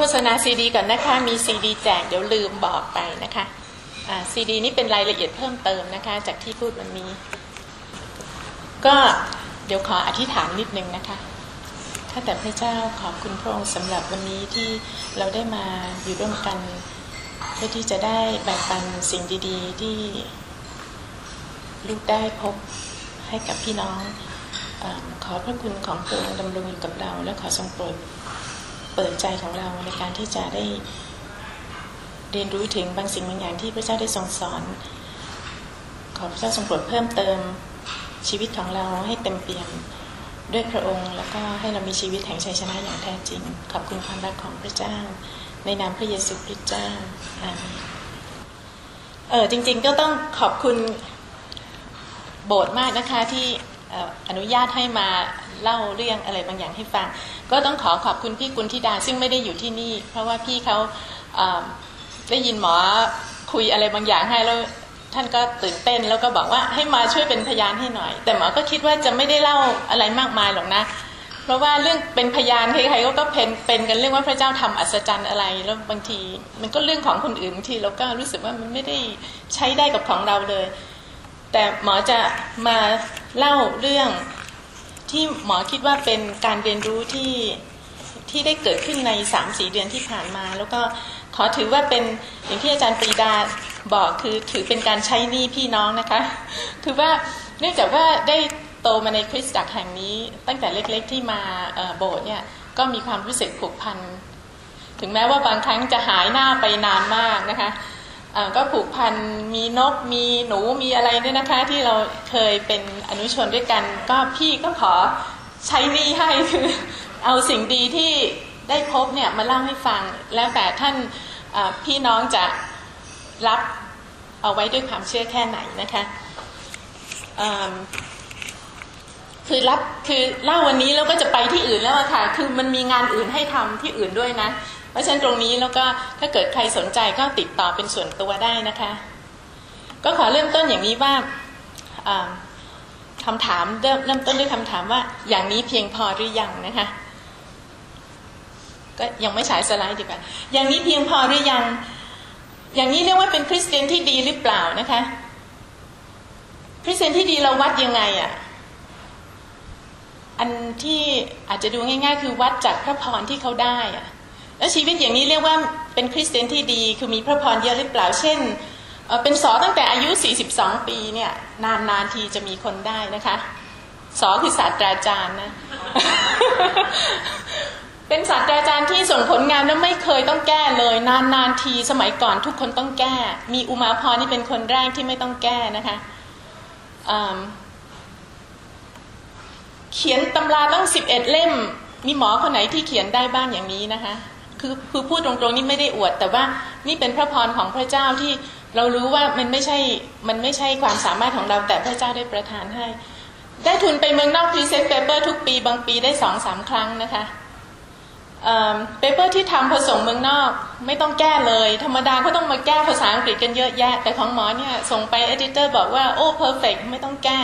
ฆษณาซีดีก่อนนะคะมีซีดีแจกเดี๋ยวลืมบอกไปนะคะซีดีนี้เป็นรายละเอียดเพิ่มเติมนะคะ จากที่พูดวันนี้ก็เดี๋ยวขออธิษฐานนิดนึงนะคะข้าแต่พระเจ้าขอบคุณพระองค์สำหรับวันนี้ที่เราได้มาอยู่ร่วมกัน เพื่อที่จะได้แบ่งปันสิ่งดี ๆ ที่ลูกได้พบให้กับพี่น้องอขอพระคุณของพระองค์ดำรงอยู่กับเรา และขอทรงโปรด ปิดใจของเราในการที่จะได้เรียนรู้ถึงบางสิ่งบางอย่างที่พระเจ้าได้ทรงสอน ขอพระเจ้าทรงโปรดเพิ่มเติมชีวิตของเราให้เต็มเปี่ยมด้วยพระองค์ แล้วก็ให้เรามีชีวิตแห่งชัยชนะอย่างแท้จริง ขอบคุณความรักของพระเจ้า ในนามพระเยซูคริสต์เจ้าอาเมนเออจริง ๆ ก็ต้องขอบคุณโบสถ์มากนะคะที่ อนุญาตให้มาเล่าเรื่องอะไรบางอย่างให้ฟัง ก็ต้องขอขอบคุณพี่กุลธิดาซึ่งไม่ได้อยู่ที่นี่ เพราะว่าพี่เขาได้ยินหมอคุยอะไรบางอย่างให้แล้วท่านก็ตื่นเต้นแล้วก็บอกว่าให้มาช่วยเป็นพยานให้หน่อย แต่หมอก็คิดว่าจะไม่ได้เล่าอะไรมากมายหรอกนะ เพราะว่าเรื่องเป็นพยานใครๆก็เป็นเป็นกันเรื่องว่าพระเจ้าทำอัศจรรย์อะไรแล้วบางที มันก็เรื่องของคนอื่นที่เราก็รู้สึกว่ามันไม่ได้ใช้ได้กับของเราเลย แต่หมอจะมาเล่าเรื่องที่หมอคิดว่าเป็นการเรียนรู้ที่ที่ได้เกิดขึ้นในสามสี่เดือนที่ผ่านมา แล้วก็ขอถือว่าเป็นอย่างที่อาจารย์ปรีดาบอกคือถือเป็นการใช้หนี้พี่น้องนะคะ คือว่าเนื่องจากว่าได้โตมาในคริสตจักรแห่งนี้ ตั้งแต่เล็กๆที่มาโบสถ์เนี่ยก็มีความรู้สึกผูกพัน ถึงแม้ว่าบางครั้งจะหายหน้าไปนานมากนะคะ ก็ผูกพันมีนกมีหนูมีอะไรด้วยนะคะ ที่เราเคยเป็นอนุชนด้วยกัน ก็พี่ก็ขอใช้นี่ให้คือเอาสิ่งดีที่ได้พบเนี่ยมาเล่าให้ฟังแล้วแต่ท่านพี่น้องจะรับเอาไว้ด้วยความเชื่อแค่ไหนนะคะคือรับคือเล่าวันนี้แล้วก็จะไปที่อื่นแล้วค่ะ คือมันมีงานอื่นให้ทำที่อื่นด้วยนะ เพราะฉะนั้นตรงนี้แล้วก็ถ้าเกิดใครสนใจก็ติดต่อเป็นส่วนตัวได้นะคะ ก็ขอเริ่มต้นอย่างนี้ว่าคำถามเริ่มเริ่มต้นด้วยคำถามว่าอย่างนี้เพียงพอหรือยังนะคะก็ยังไม่ฉายสไลด์ดีกว่า อย่างนี้เพียงพอหรือยัง อย่างนี้เรียกว่าเป็นคริสเตียนที่ดีหรือเปล่านะคะ คริสเตียนที่ดีเราวัดยังไงอะ่ะ อันที่อาจจะดูง่าย ๆ คือวัดจากพระพรที่เขาได้อะ่ะ แล้วชีวิตอย่างนี้เรียกว่าเป็นคริสเตียนที่ดีคือมีพระพรเยอะหรือเปล่าเช่นเป็นสอตั้งแต่อายุ 42 ปีเนี่ยนานๆทีจะมีคนได้นะคะสอคือศาสตราจารย์นะเป็นศาสตราจารย์ที่ส่งผลงานแล้วไม่เคยต้องแก้เลย นานๆทีสมัยก่อนทุกคนต้องแก้ มีอุมาพรนี่เป็นคนแรกที่ไม่ต้องแก้นะคะเขียนตำราต้องสิบเอ็ดเล่ม มีหมอคนไหนที่เขียนได้บ้างอย่างนี้นะคะ คือคือพูดตรงๆนี่ไม่ได้อวด แต่ว่านี่เป็นพระพรของพระเจ้าที่เรารู้ว่ามันไม่ใช่มันไม่ใช่ความสามารถของเราแต่พระเจ้าได้ประทานให้ ได้ทุนไปเมืองนอก present paper ทุกปีบางปีได้สองสามครั้งนะคะpaper ที่ทำส่งเมืองนอกไม่ต้องแก้เลย ธรรมดาเขาต้องมาแก้ภาษาอังกฤษกันเยอะแยะ แต่ของหมอเนี่ยส่งไป editor บอกว่า โอ้ perfect ไม่ต้องแก้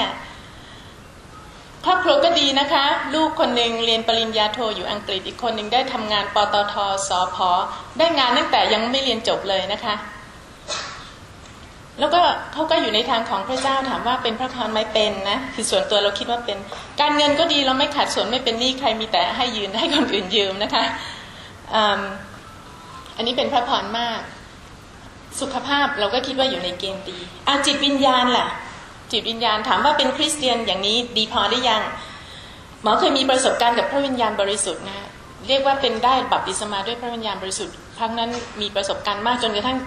ครอบครัวก็ดีนะคะ ลูกคนหนึ่งเรียนปริญญาโทอยู่อังกฤษอีกคนหนึ่งได้ทำงานปตทสอพอได้งานตั้งแต่ยังไม่เรียนจบเลยนะคะ แล้วก็เขาก็อยู่ในทางของพระเจ้าถามว่าเป็นพระพรไหมเป็นนะคือส่วนตัวเราคิดว่าเป็น การเงินก็ดีเราไม่ขาดส่วนไม่เป็นหนี้ใครมีแต่ให้ยืนให้คนอื่นยืมนะคะอันนี้เป็นพระพรมาก สุขภาพเราก็คิดว่าอยู่ในเกณฑ์ดีอาจิตวิญญาณล่ะ จิตวิญญาณถามว่าเป็นคริสเตียนอย่างนี้ดีพอหรือยังหมอเคยมีประสบการณ์กับพระวิญญาณบริสุทธิ์นะเรียกว่าเป็นได้บัพติศมาด้วยพระวิญญาณบริสุทธิ์ครั้งนั้นมีประสบการณ์มากจนกระทั่ง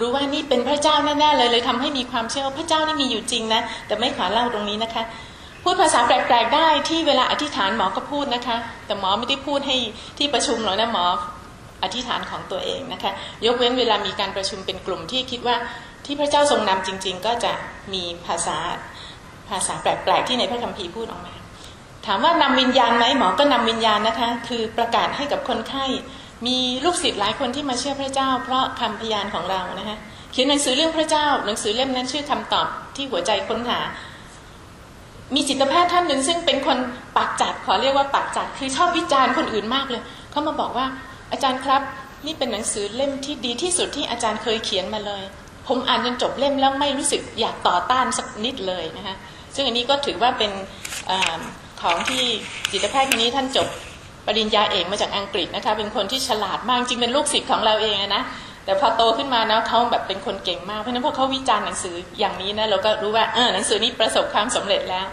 รู้ว่านี่เป็นพระเจ้าแน่ๆเลยเลยทำให้มีความเชื่อว่าพระเจ้านี่มีอยู่จริงนะแต่ไม่ขอเล่าตรงนี้นะคะ พูดภาษาแปลกๆได้ที่เวลาอธิษฐานหมอก็พูดนะคะ แต่หมอไม่ได้พูดให้ที่ประชุมหรอกนะหมออธิษฐานของตัวเองนะคะ ยกเว้นเวลามีการประชุมเป็นกลุ่มที่คิดว่า ที่พระเจ้าทรงนำจริง ๆ ก็จะมีภาษาภาษาแปลกๆที่ในพระคัมภีร์พูดออกมา ถามว่านำวิญญาณไหมหมอก็นำวิญญาณนะคะ คือประกาศให้กับคนไข้ มีลูกศิษย์หลายคนที่มาเชื่อพระเจ้า เพราะคำพยานของเรานะคะเขียนหนังสือเรื่องพระเจ้า หนังสือเล่มนั้นชื่อคำตอบที่หัวใจค้นหา มีจิตแพทย์ท่านหนึ่งซึ่งเป็นคนปากจัดขอเรียกว่าปากจัดคือชอบวิจารณ์คนอื่นมากเลยเขามาบอกว่าอาจารย์ครับ นี่เป็นหนังสือเล่มที่ดีที่สุดที่อาจารย์เคยเขียนมาเลย ผมอ่านจนจบเล่มแล้วไม่รู้สึกอยากต่อต้านสักนิดเลยนะคะซึ่งอันนี้ก็ถือว่าเป็นอของที่จิตแพทย์คนนี้ท่านจบปริญญาเอกมาจากอังกฤษนะคะเป็นคนที่ฉลาดมากจริงเป็นลูกศิษย์ของเราเองนะแต่พอโตขึ้นมานะเขาแบบเป็นคนเก่งมากเพราะฉะนั้นพอเขาวิจารณ์หนังสืออย่างนี้นะเราก็รู้ว่าเออหนังสือนี้ประสบความสำเร็จแล้ว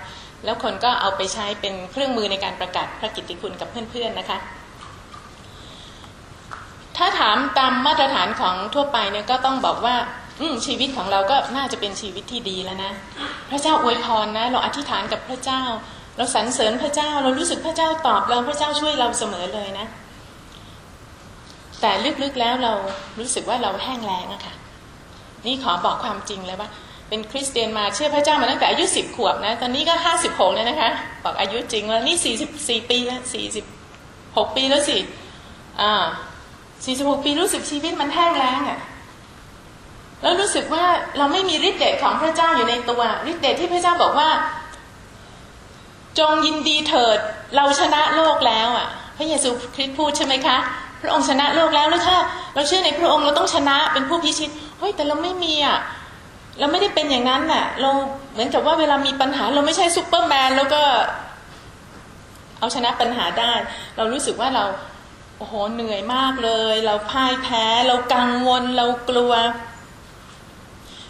แล้วคนก็เอาไปใช้เป็นเครื่องมือในการประกาศพระกิตติคุณกับเพื่อนๆนะคะ ถ้าถามตามมาตรฐานของทั่วไปเนี่ยก็ต้องบอกว่า อืชีวิตของเราก็น่าจะเป็นชีวิตที่ดีแล้วนะพระเจ้าอวยพรนะ เราอธิษฐานกับพระเจ้า เราสรรเสริญพระเจ้า เรารู้สึกพระเจ้าตอบเราพระเจ้าช่วยเราเสมอเลยนะ แต่ลึกๆแล้วเรารู้สึกว่าเราแห้งแล้งอะค่ะ นี่ขอบอกความจริงเลยว่า เป็นคริสเตียนมาเชื่อพระเจ้ามาตั้งแต่อายุสิบขวบนะตอนนี้ก็ห้าสิบหกแล้วนะคะ บอกอายุจริงแล้วนี่สี่สิบสี่ปีแล้วสี่สิบหกปีแล้วสิอ่าสี่สิบหกปีรู้สึกชีวิตมันแห้งแล้งอะ่ะ แล้วรู้สึกว่าเราไม่มีฤทธิ์เดชของพระเจ้าอยู่ในตัวฤทธิ์เดชที่พระเจ้าบอกว่า จงยินดีเถิด เราชนะโลกแล้วอะ พระเยซูคริสต์พูดใช่ไหมคะ พระองค์ชนะโลกแล้วแล้วถ้า เราเชื่อในพระองค์เราต้องชนะเป็นผู้พิชิตเฮ้ยแต่เราไม่มีอะเราไม่ได้เป็นอย่างนั้นน่ะ เราเหมือนกับว่าเวลามีปัญหา เราไม่ใช่ซูเปอร์แมนแล้วก็เอาชนะปัญหาได้ เรารู้สึกว่าเราโอ้โหเหนื่อยมากเลย เราพ่ายแพ้ เรากังวลเรากลัว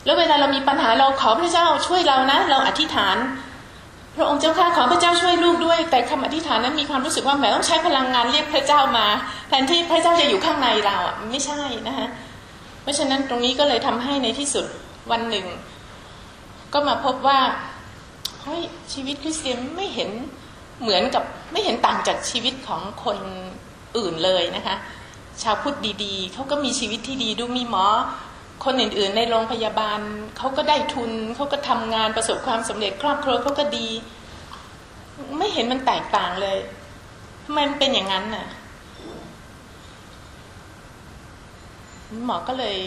แล้วเวลาเรามีปัญหาเราขอพระเจ้าช่วยเรานะ เราอธิษฐาน พระองค์เจ้าข้าขอพระเจ้าช่วยลูกด้วย แต่คำอธิษฐานนั้นมีความรู้สึกว่าแหมต้องใช้พลังงานเรียกพระเจ้ามา แทนที่พระเจ้าจะอยู่ข้างในเราอะไม่ใช่นะคะเพราะฉะนั้นตรงนี้ก็เลยทำให้ในที่สุดวันหนึ่ง ก็มาพบว่าเฮ้ยชีวิตคริสเตียนไม่เห็นเหมือนกับไม่เห็นต่างจากชีวิตของคนอื่นเลยนะคะ ชาวพุทธดีๆเขาก็มีชีวิตที่ดีดูมีหมอ คนอื่นๆ ในโรงพยาบาลเขาก็ได้ทุนเขาก็ทำงานประสบความสำเร็จครอบครัวเขาก็ดี ไม่เห็นมันแตกต่างเลยทำไมมันเป็นอย่างนั้นน่ะหมอก็เลย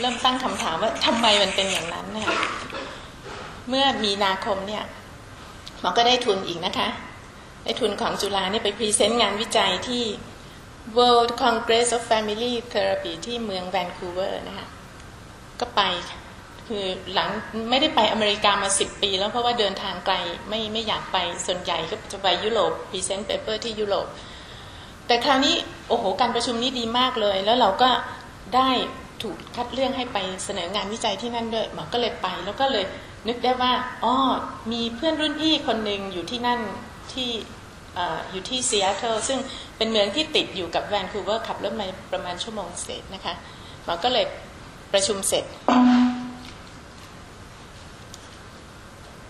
เริ่มตั้งคำถามว่าทำไมมันเป็นอย่างนั้นนะคะเมื่อมีนาคมเนี่ยหมอก็ได้ทุนอีกนะคะ ได้ทุนของจุฬาเนี่ยไป present งานวิจัยที่ World Congress of Family Therapy ที่เมืองแวนคูเวอร์นะคะก็ไปคือหลังไม่ได้ไปอเมริกามาสิบปี แล้วเพราะว่าเดินทางไกลไม่ไม่อยากไปส่วนใหญ่ก็จะไปยุโรป present paper ที่ยุโรปแต่คราวนี้โอ้โหการประชุมนี้ดีมากเลย แล้วเราก็ได้ถูกคัดเลือกให้ไปเสนองานวิจัยที่นั่นด้วยหมอก็เลยไป แล้วก็เลยนึกได้ว่าอ๋อมีเพื่อนรุ่นพี่คนหนึ่งอยู่ที่นั่นที่ อยู่ที่ซีแอตเทิลซึ่งเป็นเมืองที่ติดอยู่กับแวนคูเวอร์ขับรถมาประมาณชั่วโมงเศษนะคะหมอก็เลยประชุมเสร็จ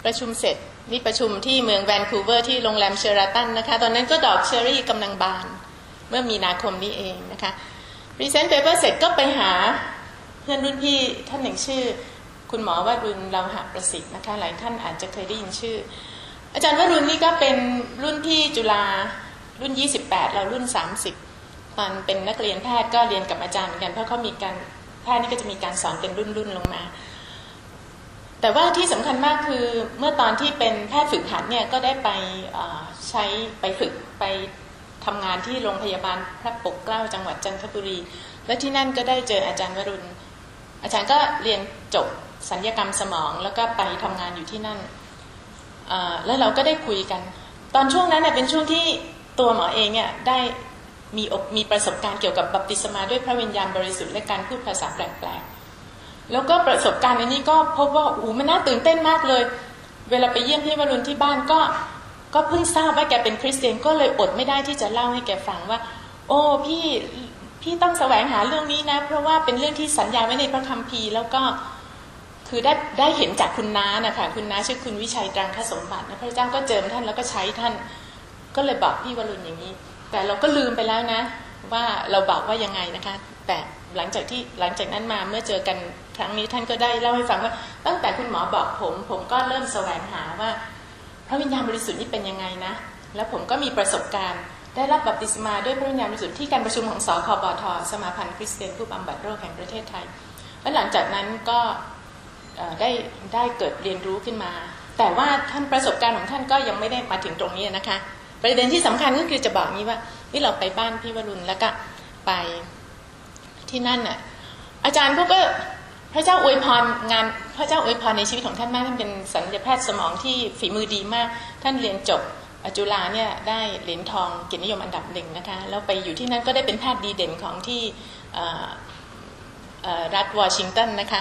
ประชุมเสร็จนี่ประชุมที่เมืองแวนคูเวอร์ที่โรงแรมเชอราตันนะคะ ตอนนั้นก็ดอกเชอรี่กำลังบาน เมื่อมีนาคมนี้เองนะคะ present paper เสร็จก็ไปหาเพื่อนรุ่นพี่ท่านหนึ่งชื่อ คุณหมอวรุณเลาหะประสิทธิ์นะคะ หลายท่านอาจจะเคยได้ยินชื่อ อาจารย์วรุณนี่ก็เป็นรุ่นพี่จุฬารุ่น 28 เรารุ่น 30 ตอนเป็นนักเรียนแพทย์ก็เรียนกับอาจารย์เหมือนกันเพราะเขามีการแพทย์นี่ก็จะมีการสอนเป็นรุ่นๆลงมา แต่ว่าที่สำคัญมากคือเมื่อตอนที่เป็นแพทย์ฝึกหัดเนี่ยก็ได้ไปใช้ไปฝึกไปทำงานที่โรงพยาบาลพระปกเกล้าจังหวัดจันทบุรี และที่นั่นก็ได้เจออาจารย์วรุณ อาจารย์ก็เรียนจบสัญญกรรมสมอง แล้วก็ไปทำงานอยู่ที่นั่น แล้วเราก็ได้คุยกัน ตอนช่วงนั้นเน่ยเป็นช่วงที่ตัวหมอเองเนี่ยได้มีมีประสบการณ์เกี่ยวกับบัพติศมาด้วยพระวิญญาณบริสุทธิ์และการพูดภาษาแปลกๆ แล้วก็ประสบการณ์อันนี้ก็พบว่าโอ้มันน่าตื่นเต้นมากเลย เวลาไปเยี่ยมพี่วรุณที่บ้านก็ก็เพิ่งทราบว่าแกเป็นคริสเตียนก็เลยอดไม่ได้ที่จะเล่าให้แกฟังว่า โอ้พี่พี่ต้องแสวงหาเรื่องนี้นะ เพราะว่าเป็นเรื่องที่สัญญาไว้ในพระคัมภีร์แล้วก็ คือได้ได้เห็นจากคุณน้านะคะคุณน้าชื่อคุณวิชัยตรังคสมบัตินะพระเจ้าก็เจิมท่านแล้วก็ใช้ท่าน ก็เลยบอกพี่วรุณอย่างนี้ แต่เราก็ลืมไปแล้วนะ ว่าเราบอกว่ายังไงนะคะ แต่หลังจากที่หลังจากนั้นมาเมื่อเจอกันครั้งนี้ท่านก็ได้เล่าให้ฟังว่า ตั้งแต่คุณหมอบอกผม ผมก็เริ่มแสวงหาว่า พระวิญญาณบริสุทธิ์นี่เป็นยังไงนะ แล้วผมก็มีประสบการณ์ ได้รับบัพติศมาด้วยพระวิญญาณบริสุทธิ์ที่การประชุมของสคบทสมาพันธ์คริสเตียนผู้บำบัดโรคแห่งประเทศไทยและหลังจากนั้นก็ ได้ได้เกิดเรียนรู้ขึ้นมา แต่ว่าท่านประสบการณ์ของท่านก็ยังไม่ได้มาถึงตรงนี้นะคะ ประเด็นที่สำคัญก็คือจะบอกนี้ว่าที่เราไปบ้านพี่วรุณแล้วก็ไปที่นั่นน่ะ อาจารย์เขาก็พระเจ้าอวยพรงานพระเจ้าอวยพรในชีวิตของท่านมากท่านเป็นสัญญาแพทย์สมองที่ฝีมือดีมาก ท่านเรียนจบจุฬาเนี่ยได้เหรียญทองเกียรตินิยมอันดับหนึ่งนะคะแล้วไปอยู่ที่นั่นก็ได้เป็นแพทย์ดีเด่นของที่รัฐวอชิงตันนะคะ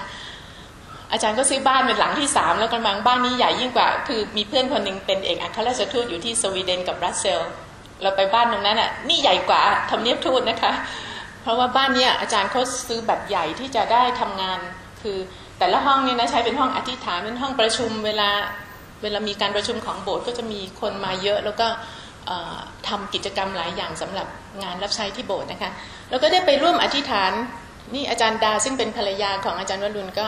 อาจารย์ก็ซื้อบ้านเป็นหลังที่สามแล้วกำลังบ้านนี้ใหญ่ยิ่งกว่า คือมีเพื่อนคนหนึ่งเป็นเอกอัครราชทูตอยู่ที่สวีเดนกับบรัสเซลเราไปบ้านตรงนั้นอะนี่ใหญ่กว่าทำเนียบทูตนะคะ เพราะว่าบ้านเนี้ยอาจารย์เขาซื้อแบบใหญ่ที่จะได้ทำงานคือแต่ละห้องเนี่ยนะใช้เป็นห้องอธิษฐานเป็นห้องประชุมเวลาเวลามีการประชุมของโบสถ์ก็จะมีคนมาเยอะแล้วก็ทำกิจกรรมหลายอย่างสำหรับงานรับใช้ที่โบสถ์นะคะแล้วก็ได้ไปร่วมอธิษฐาน นี่อาจารย์ดาซึ่งเป็นภรรยาของอาจารย์วรุณก็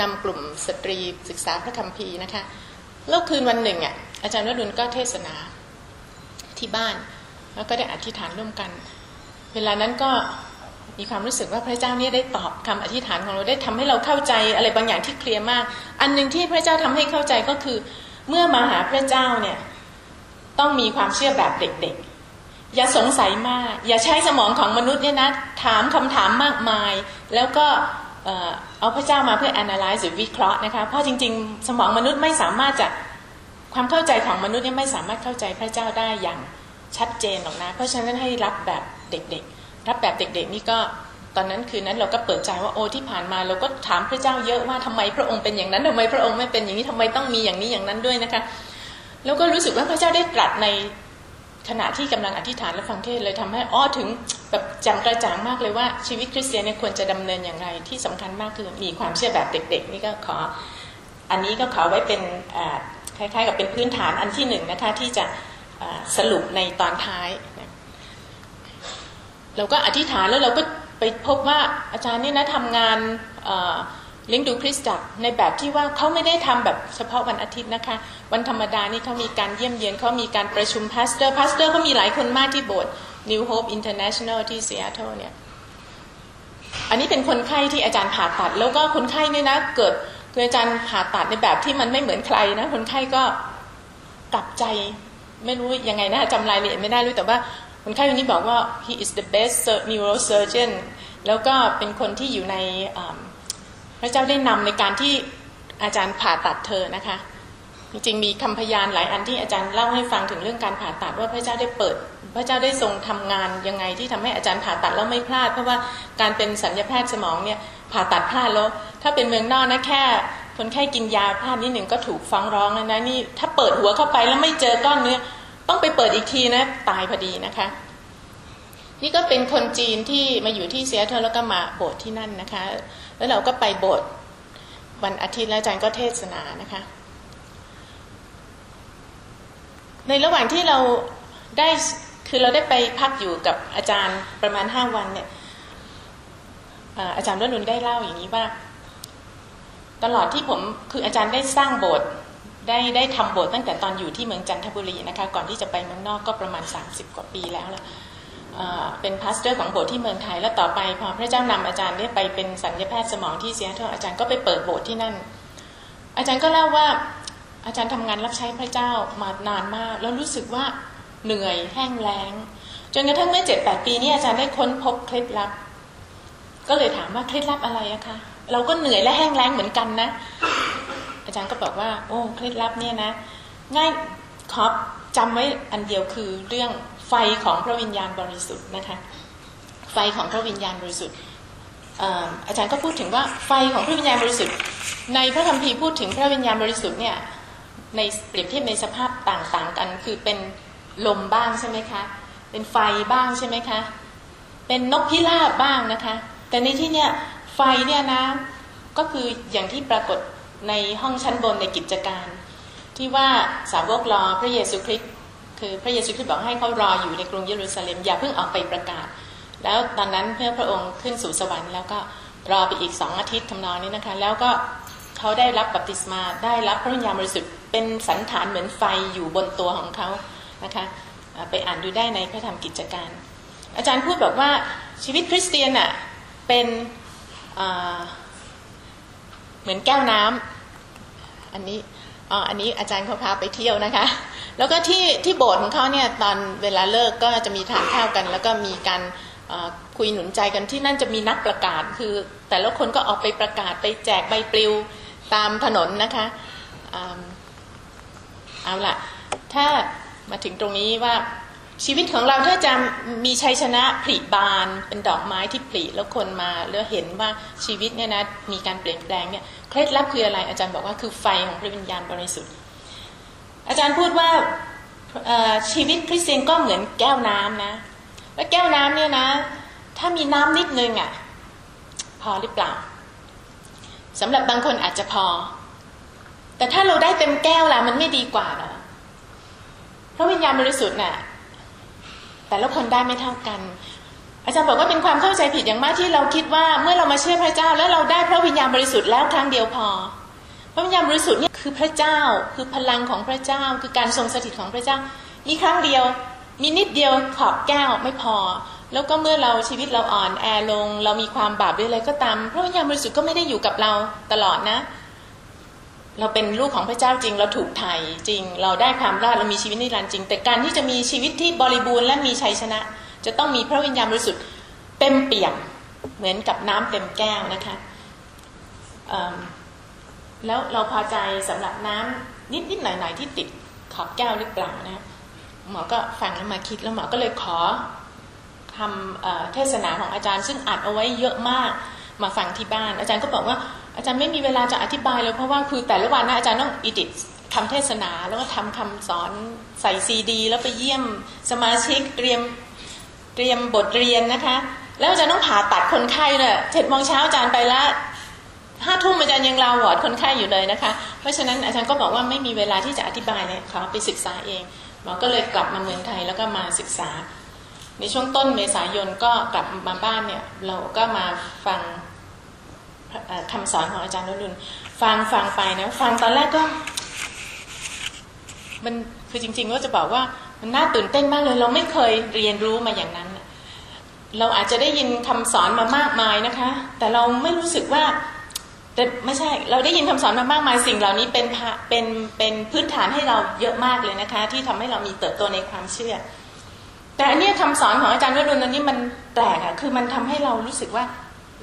นำกลุ่มสตรีศึกษาพระคัมภีร์นะคะแล้วคืนวันหนึ่งอะอาจารย์วรุณก็เทศนาที่บ้าน แล้วก็ได้อธิษฐานร่วมกัน เวลานั้นก็มีความรู้สึกว่าพระเจ้าเนี่ยได้ตอบคำอธิษฐานของเราได้ทำให้เราเข้าใจอะไรบางอย่างที่เคลียร์มาก อันหนึ่งที่พระเจ้าทำให้เข้าใจก็คือ เมื่อมาหาพระเจ้าเนี่ยต้องมีความเชื่อแบบเด็กๆ อย่าสงสัยมาก อย่าใช้สมองของมนุษย์เนี่ยนะ ถามคำถามมากมาย แล้วก็เอาพระเจ้ามาเพื่อ analyze หรือวิเคราะห์นะคะ เพราะจริง ๆ สมองมนุษย์ไม่สามารถจะความเข้าใจของมนุษย์เนี่ยไม่สามารถเข้าใจพระเจ้าได้อย่างชัดเจนหรอกนะ เพราะฉะนั้นให้รับแบบเด็กๆ รับแบบเด็กๆนี่ก็ตอนนั้นคืนนั้นเราก็เปิดใจว่าโอ้ที่ผ่านมาเราก็ถามพระเจ้าเยอะว่าทำไมพระองค์เป็นอย่างนั้นทำไมพระองค์ไม่เป็นอย่างนี้ทำไมต้องมีอย่างนี้อย่างนั้นด้วยนะคะ แล้วก็รู้สึกว่าพระเจ้าได้ตรัสใน ขณะที่กำลังอธิษฐานและฟังเทศเลยทำให้อ้อถึงแบบจำกระจ่างมากเลยว่าชีวิตคริสเตียนเนี่ยควรจะดำเนินอย่างไร ที่สำคัญมากคือมีความเชื่อแบบเด็ก ๆ นี่ก็ขอ อันนี้ก็ขอไว้เป็นคล้ายๆ กับเป็นพื้นฐานอันที่หนึ่งนะคะที่จะสรุปในตอนท้าย เราก็อธิษฐานแล้วเราก็ไปพบว่าอาจารย์นี่นะทำงาน เลี้ยงดูคริสตจักรในแบบที่ว่าเขาไม่ได้ทำแบบเฉพาะวันอาทิตย์นะคะ วันธรรมดานี่เขามีการเยี่ยมเยียนเขามีการประชุม pastor pastor เขามีหลายคนมากที่โบสถ์ New Hope International ที่ซีแอตเทิลเนี่ยอันนี้เป็นคนไข้ที่อาจารย์ผ่าตัด แล้วก็คนไข้นี่นะเกิดคืออาจารย์ผ่าตัดในแบบที่มันไม่เหมือนใครนะคนไข้ก็กลับใจไม่รู้ยังไงนะจำรายละเอียดไม่ได้รู้แต่ว่าคนไข้คนนี้บอกว่า he is the best neurosurgeon แล้วก็เป็นคนที่อยู่ใน พระเจ้าได้นำในการที่อาจารย์ผ่าตัดเธอนะคะ จริงๆมีคำพยานหลายอันที่อาจารย์เล่าให้ฟังถึงเรื่องการผ่าตัดว่าพระเจ้าได้เปิด พระเจ้าได้ทรงทำงานยังไงที่ทำให้อาจารย์ผ่าตัดแล้วไม่พลาด เพราะว่าการเป็นสัญญาแพทย์สมองเนี่ยผ่าตัดพลาดแล้วถ้าเป็นเมืองนอกนะแค่คนไข้กินยาพลาดนิดหนึ่งก็ถูกฟ้องร้องแล้วนะนี่ถ้าเปิดหัวเข้าไปแล้วไม่เจอก้อนเนื้อต้องไปเปิดอีกทีนะตายพอดีนะคะ นี่ก็เป็นคนจีนที่มาอยู่ที่เซียเทอร์แล้วก็มาโบสถ์ที่นั่นนะคะ แล้วเราก็ไปโบสถ์วันอาทิตย์แล้วอาจารย์ก็เทศนานะคะ ในระหว่างที่เราได้คือเราได้ไปพักอยู่กับอาจารย์ประมาณห้าวันเนี่ยอาจารย์รนุนได้เล่าอย่างนี้ว่า ตลอดที่ผมคืออาจารย์ได้สร้างโบสถ์ได้ได้ทำโบสถ์ตั้งแต่ตอนอยู่ที่เมืองจันทบุรีนะคะ ก่อนที่จะไปเมืองนอกก็ประมาณ 30 กว่าปีแล้วละ เป็น pastor ของโบสถ์ที่เมืองไทย แล้วต่อไปพอพระเจ้านำอาจารย์ได้ไปเป็นศัลยแพทย์สมองที่ซีแอตเทิลอาจารย์ก็ไปเปิดโบสถ์ที่นั่น อาจารย์ก็เล่าว่าอาจารย์ทำงานรับใช้พระเจ้ามานานมาก แล้วรู้สึกว่าเหนื่อยแห้งแล้ง จนกระทั่งเมื่อเจ็ดแปดปีนี้อาจารย์ได้ค้นพบเคล็ดลับ ก็เลยถามว่าเคล็ดลับอะไรอะคะเราก็เหนื่อยและแห้งแล้งเหมือนกันนะ อาจารย์ก็บอกว่า โอ้เคล็ดลับเนี่ยนะ ง่ายครอบจำไว้อันเดียวคือเรื่อง ฟของพระวิญญาณบริสุทธิ์นะคะไฟของพระวิญญาณบริสุทธิ์อาจารย์ก็พูดถึงว่าไฟของพระวิญญาณบริสุทธิ์ ในพระคัมภีร์พูดถึงพระวิญญาณบริสุทธิ์เนี่ยในเปรียบเทียบในสภาพต่างๆ กัน คือเป็นลมบ้างใช่ไหมคะเป็นไฟบ้างใช่ไหมคะเป็นนกพิราบบ้างนะคะ แต่ในที่เนี้ยไฟเนี่ยนะก็คืออย่างที่ปรากฏในห้องชั้นบนในกิจการ ที่ว่าสาวกรอพระเยซูคริสต์ คือพระเยซูคริสต์บอกให้เขารออยู่ในกรุงเยรูซาเล็มอย่าเพิ่งออกไปประกาศ แล้วตอนนั้นเพื่อพระองค์ขึ้นสู่สวรรค์แล้วก็รอไปอีกสองอาทิตย์ทำนองนี้นะคะ แล้วก็เขาได้รับบัพติศมาได้รับพระวิญญาณบริสุทธิ์เป็นสันฐานเหมือนไฟอยู่บนตัวของเขานะคะไปอ่านดูได้ในพระธรรมกิจการ อาจารย์พูดบอกว่าชีวิตคริสเตียนอะเป็นเหมือนแก้วน้ำอันนี้อ๋ออันนี้อาจารย์เขาพาไปเที่ยวนะคะ แล้วก็ที่ที่โบสถ์ของเขาเนี่ยตอนเวลาเลิกก็จะมีทานข้าวกัน แล้วก็มีการคุยหนุนใจกันที่นั่นจะมีนักประกาศ คือแต่ละคนก็ออกไปประกาศไปแจกใบปลิวตามถนนนะคะเอาล่ะถ้ามาถึงตรงนี้ว่าชีวิตของเราถ้าจะมีชัยชนะผลิบานเป็นดอกไม้ที่ผลิแล้วคนมาแล้วเห็นว่าชีวิตเนี่ยนะมีการเปลี่ยนแปลงเนี่ยเคล็ดลับคืออะไรอาจารย์บอกว่าคือไฟของพระวิญญาณบริสุทธิ์ อาจารย์พูดว่าชีวิตคริสเตียนก็เหมือนแก้วน้ำนะแล้วแก้วน้ำเนี่ยนะ ถ้ามีน้ำนิดนึงอะ่ะ พอหรือเปล่าสำหรับบางคนอาจจะพอ แต่ถ้าเราได้เต็มแก้วล่ะมันไม่ดีกว่าหรอพระวิญญาณบริสุทธิ์น่ะ แต่ละคนได้ไม่เท่ากัน อาจารย์บอกว่าเป็นความเข้าใจผิดอย่างมากที่เราคิดว่า เมื่อเรามาเชื่อพระเจ้า แล้วเราได้พระวิญญาณบริสุทธิ์แล้วครั้งเดียวพอ พระวิญญาณบริสุทธิ์เนี่ยคือพระเจ้าคือพลังของพระเจ้าคือการทรงสถิตของพระเจ้า มีครั้งเดียว มีนิดเดียวขอบแก้วไม่พอ แล้วก็เมื่อเราชีวิตเราอ่อนแอลง เรามีความบาปด้วยอะไรก็ตาม พระวิญญาณบริสุทธิ์ก็ไม่ได้อยู่กับเราตลอดนะ เราเป็นลูกของพระเจ้าจริง เราถูกไถ่จริง เราได้ความรอดเรามีชีวิตนิรันดร์จริง แต่การที่จะมีชีวิตที่บริบูรณ์และมีชัยชนะ จะต้องมีพระวิญญาณบริสุทธิ์เต็มเปี่ยมเหมือนกับน้ำเต็มแก้วนะคะ แล้วเราพอใจสำหรับน้ำนิดนิดหน่อยหน่อยที่ติดขอบแก้วหรือเปล่านะหมอก็ฟังแล้วมาคิดแล้วหมอก็เลยขอคำเทศนาของอาจารย์ ซึ่งอัดเอาไว้เยอะมากมาฟังที่บ้าน อาจารย์ก็บอกว่าอาจารย์ไม่มีเวลาจะอธิบายเลยเพราะว่าคือแต่ละวันนะอาจารย์ต้อง edit คำเทศนาแล้วก็ทำคำสอนใส่ซีดี แล้วไปเยี่ยมสมาชิกเตรียมเตรียมบทเรียนนะคะ แล้วอาจารย์ต้องผ่าตัดคนไข้เนี่ยเจ็ดโมงเช้าอาจารย์ไปละ ห้าทุ่มอาจารย์ยัง round ward คนไข้อยู่เลยนะคะ เพราะฉะนั้นอาจารย์ก็บอกว่าไม่มีเวลาที่จะอธิบายเลยขอไปศึกษาเองหมอก็เลยกลับมาเมืองไทยแล้วก็มาศึกษา ในช่วงต้นเมษายนก็กลับมาบ้านเนี่ยเราก็มาฟังคำสอนของอาจารย์นรุนฟังฟังไปนะฟังตอนแรกก็ มันคือจริงๆก็จะบอกว่ามันน่าตื่นเต้นมากเลย เราไม่เคยเรียนรู้มาอย่างนั้น เราอาจจะได้ยินคำสอนมามากมายนะคะ แต่เราไม่รู้สึกว่า แต่ไม่ใช่เราได้ยินคำสอนมามากมายสิ่งเหล่านี้เป็นเป็นเป็นพื้นฐานให้เราเยอะมากเลยนะคะ ที่ทำให้เรามีเติบโตในความเชื่อ แต่อันนี้คำสอนของอาจารย์วรุณอันนี้มันแปลกอะคือมันทำให้เรารู้สึกว่า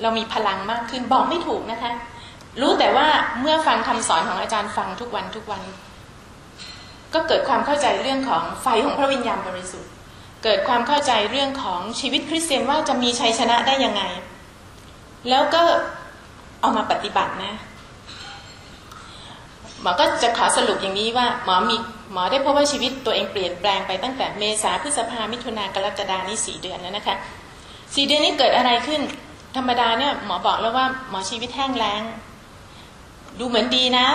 เรามีพลังมากขึ้นบอกไม่ถูกนะคะ รู้แต่ว่าเมื่อฟังคำสอนของอาจารย์ฟังทุกวันทุกวัน ก็เกิดความเข้าใจเรื่องของไฟของพระวิญญาณบริสุทธิ์ เกิดความเข้าใจเรื่องของชีวิตคริสเตียนว่าจะมีชัยชนะได้ยังไง แล้วก็ เอามาปฏิบัตินะหมอก็จะขอสรุปอย่างนี้ว่าหมอมีหมอได้พบว่าชีวิตตัวเองเปลี่ยนแปลงไปตั้งแต่เมษาพฤษภามิถุนากรกฎานี่สี่เดือนแล้วนะคะสี่เดือนนี้เกิดอะไรขึ้น ธรรมดาเนี่ยหมอบอกแล้วว่าหมอชีวิตแห้งแล้ง ดูเหมือนดีนะ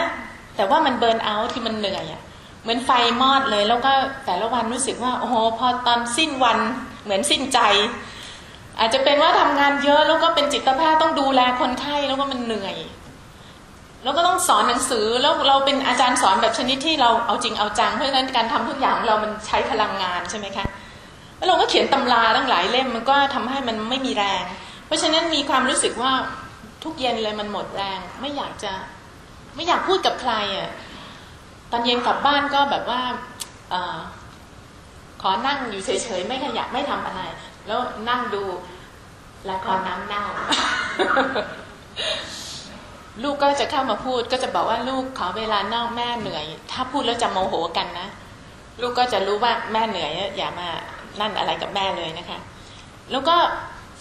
แต่ว่ามันเบิร์นเอาท์ที่มันเหนื่อยอะ่ะเหมือนไฟมอดเลย แล้วก็แต่ละวันรู้สึกว่าโอ้โหพอตอนสิ้นวันเหมือนสิ้นใจ อาจจะเป็นว่าทำงานเยอะแล้วก็เป็นจิตแพทย์ต้องดูแลคนไข้แล้วก็มันเหนื่อย แล้วก็ต้องสอนหนังสือแล้วเราเป็นอาจารย์สอนแบบชนิดที่เราเอาจริงเอาจังเพราะฉะนั้นการทำทุกอย่างเรามันใช้พลังงานใช่ไหมคะแล้วเราก็เขียนตำราตั้งหลายเล่มมันก็ทำให้มันไม่มีแรง เพราะฉะนั้นมีความรู้สึกว่าทุกเย็นเลยมันหมดแรง ไม่อยากจะไม่อยากพูดกับใครอะตอนเย็นกลับบ้านก็แบบว่าอขอนั่งอยู่เฉยๆไม่ขยับไม่ทำอะไร แล้วนั่งดูละครน้ำเน่า ลูกก็จะเข้ามาพูดก็จะบอกว่าลูกขอเวลานอกแม่เหนื่อย ถ้าพูดแล้วจะโมโหกันนะ ลูกก็จะรู้ว่าแม่เหนื่อยอย่ามานั่นอะไรกับแม่เลยนะคะ แล้วก็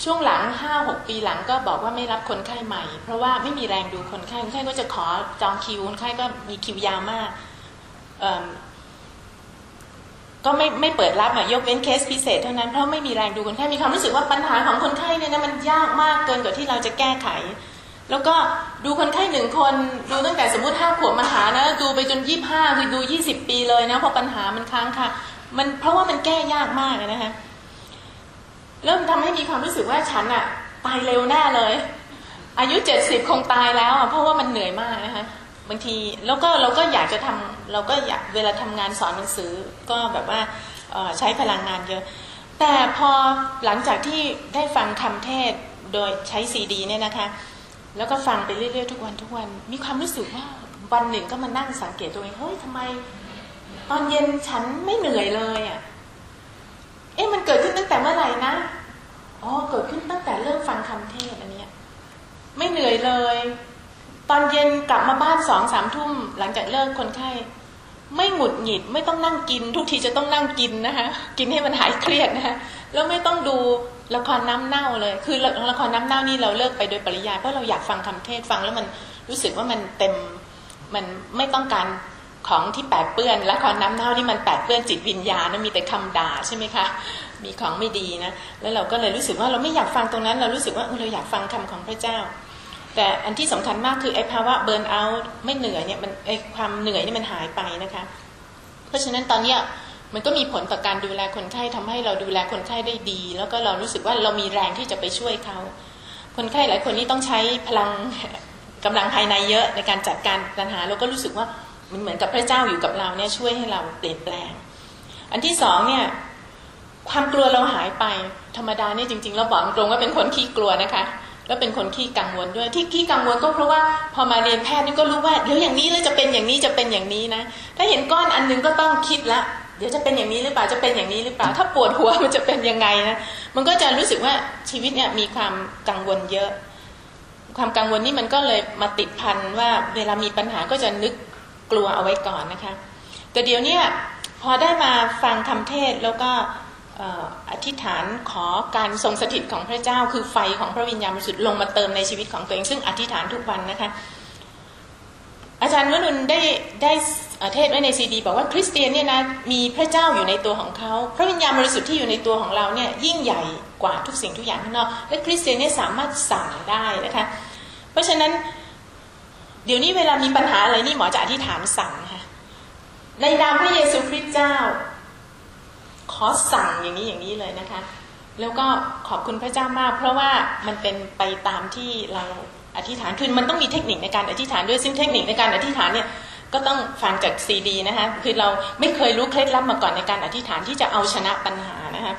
ช่วงหลังห้าหกปีหลังก็บอกว่าไม่รับคนไข้ใหม่ เพราะว่าไม่มีแรงดูคนไข้คนไข้ก็จะขอจองคิวคนไข้ก็มีคิวยาวมาก ก็ไม่ไม่เปิดรับอะยกเว้นเคสพิเศษเท่านั้นเพราะไม่มีแรงดูคนไข้มีความรู้สึกว่าปัญหาของคนไข้เนี่ยนะมันยากมากเกินกว่าที่เราจะแก้ไข แล้วก็ดูคนไข้หนึ่งคนดูตั้งแต่สมมติห้าขวบมาหานะ ดูไปจนยี่ห้าคือดูยี่สิบปีเลยนะเพราะปัญหามันค้างค่ะ มันเพราะว่ามันแก้ยากมากนะคะเริ่มทำให้มีความรู้สึกว่าฉันอะตายเร็วแน่เลย อายุเจ็ดสิบคงตายแล้วอะเพราะว่ามันเหนื่อยมากนะคะ บางทีแล้วก็เราก็อยากจะทำเราก็อยากเวลาทำงานสอนหนังสือก็แบบว่าใช้พลังงานเยอะ แต่พอหลังจากที่ได้ฟังคำเทศโดยใช้ซีดีเนี่ยนะคะ แล้วก็ฟังไปเรื่อยๆทุกวันทุกวัน มีความรู้สึกว่าวันหนึ่งก็มานั่งสังเกตตัวเองเฮ้ยทำไม ตอนเย็นฉันไม่เหนื่อยเลยอะ่ะเอ๊ะมันเกิดขึ้นตั้งแต่เมื่อไหร่นะอ๋อเกิดขึ้นตั้งแต่เริ่มฟังคำเทศอันเนี้ยไม่เหนื่อยเลย ตอนเย็นกลับมาบ้านสองสามทุ่มหลังจากเลิกคนไข้ไม่หงุดหงิดไม่ต้องนั่งกิน ทุกทีจะต้องนั่งกินนะคะกินให้มันหายเครียดนะคะแล้วไม่ต้องดูละครน้ำเน่าเลย คือละครน้ำเน่านี่เราเลิกไปโดยปริยายเพราะเราอยากฟังคำเทศฟังแล้วมันรู้สึกว่ามันเต็มมันไม่ต้องการของที่แปดเปื้อนละครน้ำเน่านี่มันแปดเปื้อนจิตวิญญาณนะมีแต่คำด่าใช่ไหมคะมีของไม่ดีนะแล้วเราก็เลยรู้สึกว่าเราไม่อยากฟังตรงนั้น เรารู้สึกว่าเราอยากฟังคำของพระเจ้า แต่อันที่สำคัญมากคือไอ้ภาวะเบิร์นเอาท์ไม่เหนื่อยเนี่ยมันไอ้ความเหนื่อยนี่มันหายไปนะคะ เพราะฉะนั้นตอนเนี้ยมันก็มีผลต่อการดูแลคนไข้ทำให้เราดูแลคนไข้ได้ดี แล้วก็เรารู้สึกว่าเรามีแรงที่จะไปช่วยเขาคนไข้หลายคนนี่ต้องใช้พลังกำลังภายในเยอะในการจัดการปัญหาเราก็รู้สึกว่ามันเหมือนกับพระเจ้าอยู่กับเราเนี่ยช่วยให้เราเปลี่ยนแปลง อันที่สองเนี่ยความกลัวเราหายไปธรรมดาเนี่ยจริงๆเราบอกตรงว่าเป็นคนขี้กลัวนะคะ แล้วเป็นคนขี้กังวลด้วยที่ขี้กังวลก็เพราะว่าพอมาเรียนแพทย์นี่ก็รู้ว่าเดี๋ยวอย่างนี้แล้วจะเป็นอย่างนี้จะเป็นอย่างนี้นะ ถ้าเห็นก้อนอันนึงก็ต้องคิดละเดี๋ยวจะเป็นอย่างนี้หรือเปล่าจะเป็นอย่างนี้หรือเปล่า ถ้าปวดหัวมันจะเป็นยังไงนะมันก็จะรู้สึกว่าชีวิตเนี่ยมีความกังวลเยอะ ความกังวลนี่มันก็เลยมาติดพันว่าเวลามีปัญหาก็จะนึกกลัวเอาไว้ก่อนนะคะ แต่เดี๋ยวนี้พอได้มาฟังคำเทศแล้วก็ อธิษฐานขอการทรงสถิตของพระเจ้า คือไฟของพระวิญญาณบริสุทธิ์ลงมาเติมในชีวิตของตัวเอง ซึ่งอธิษฐานทุกวันนะคะ อาจารย์วนุนได้ได้เทศไว้ในซีดีบอกว่าคริสเตียนเนี่ยนะมีพระเจ้าอยู่ในตัวของเขาพระวิญญาณบริสุทธิ์ที่อยู่ในตัวของเราเนี่ยยิ่งใหญ่กว่าทุกสิ่งทุกอย่างข้างนอกและคริสเตียนเนี่ยสามารถสั่งได้นะคะ เพราะฉะนั้นเดี๋ยวนี้เวลามีปัญหาอะไรนี่หมอจะอธิษฐานสั่งค่ะในนามพระเยซูคริสต์เจ้า ขอสั่งอย่างนี้อย่างนี้เลยนะคะ แล้วก็ขอบคุณพระเจ้ามาก เพราะว่ามันเป็นไปตามที่เราอธิษฐานคือมันต้องมีเทคนิคในการอธิษฐานด้วยซึ่งเทคนิคในการอธิษฐานเนี่ยก็ต้องฟังจากซีดีนะคะคือเราไม่เคยรู้เคล็ดลับมาก่อนในการอธิษฐานที่จะเอาชนะปัญหานะคะ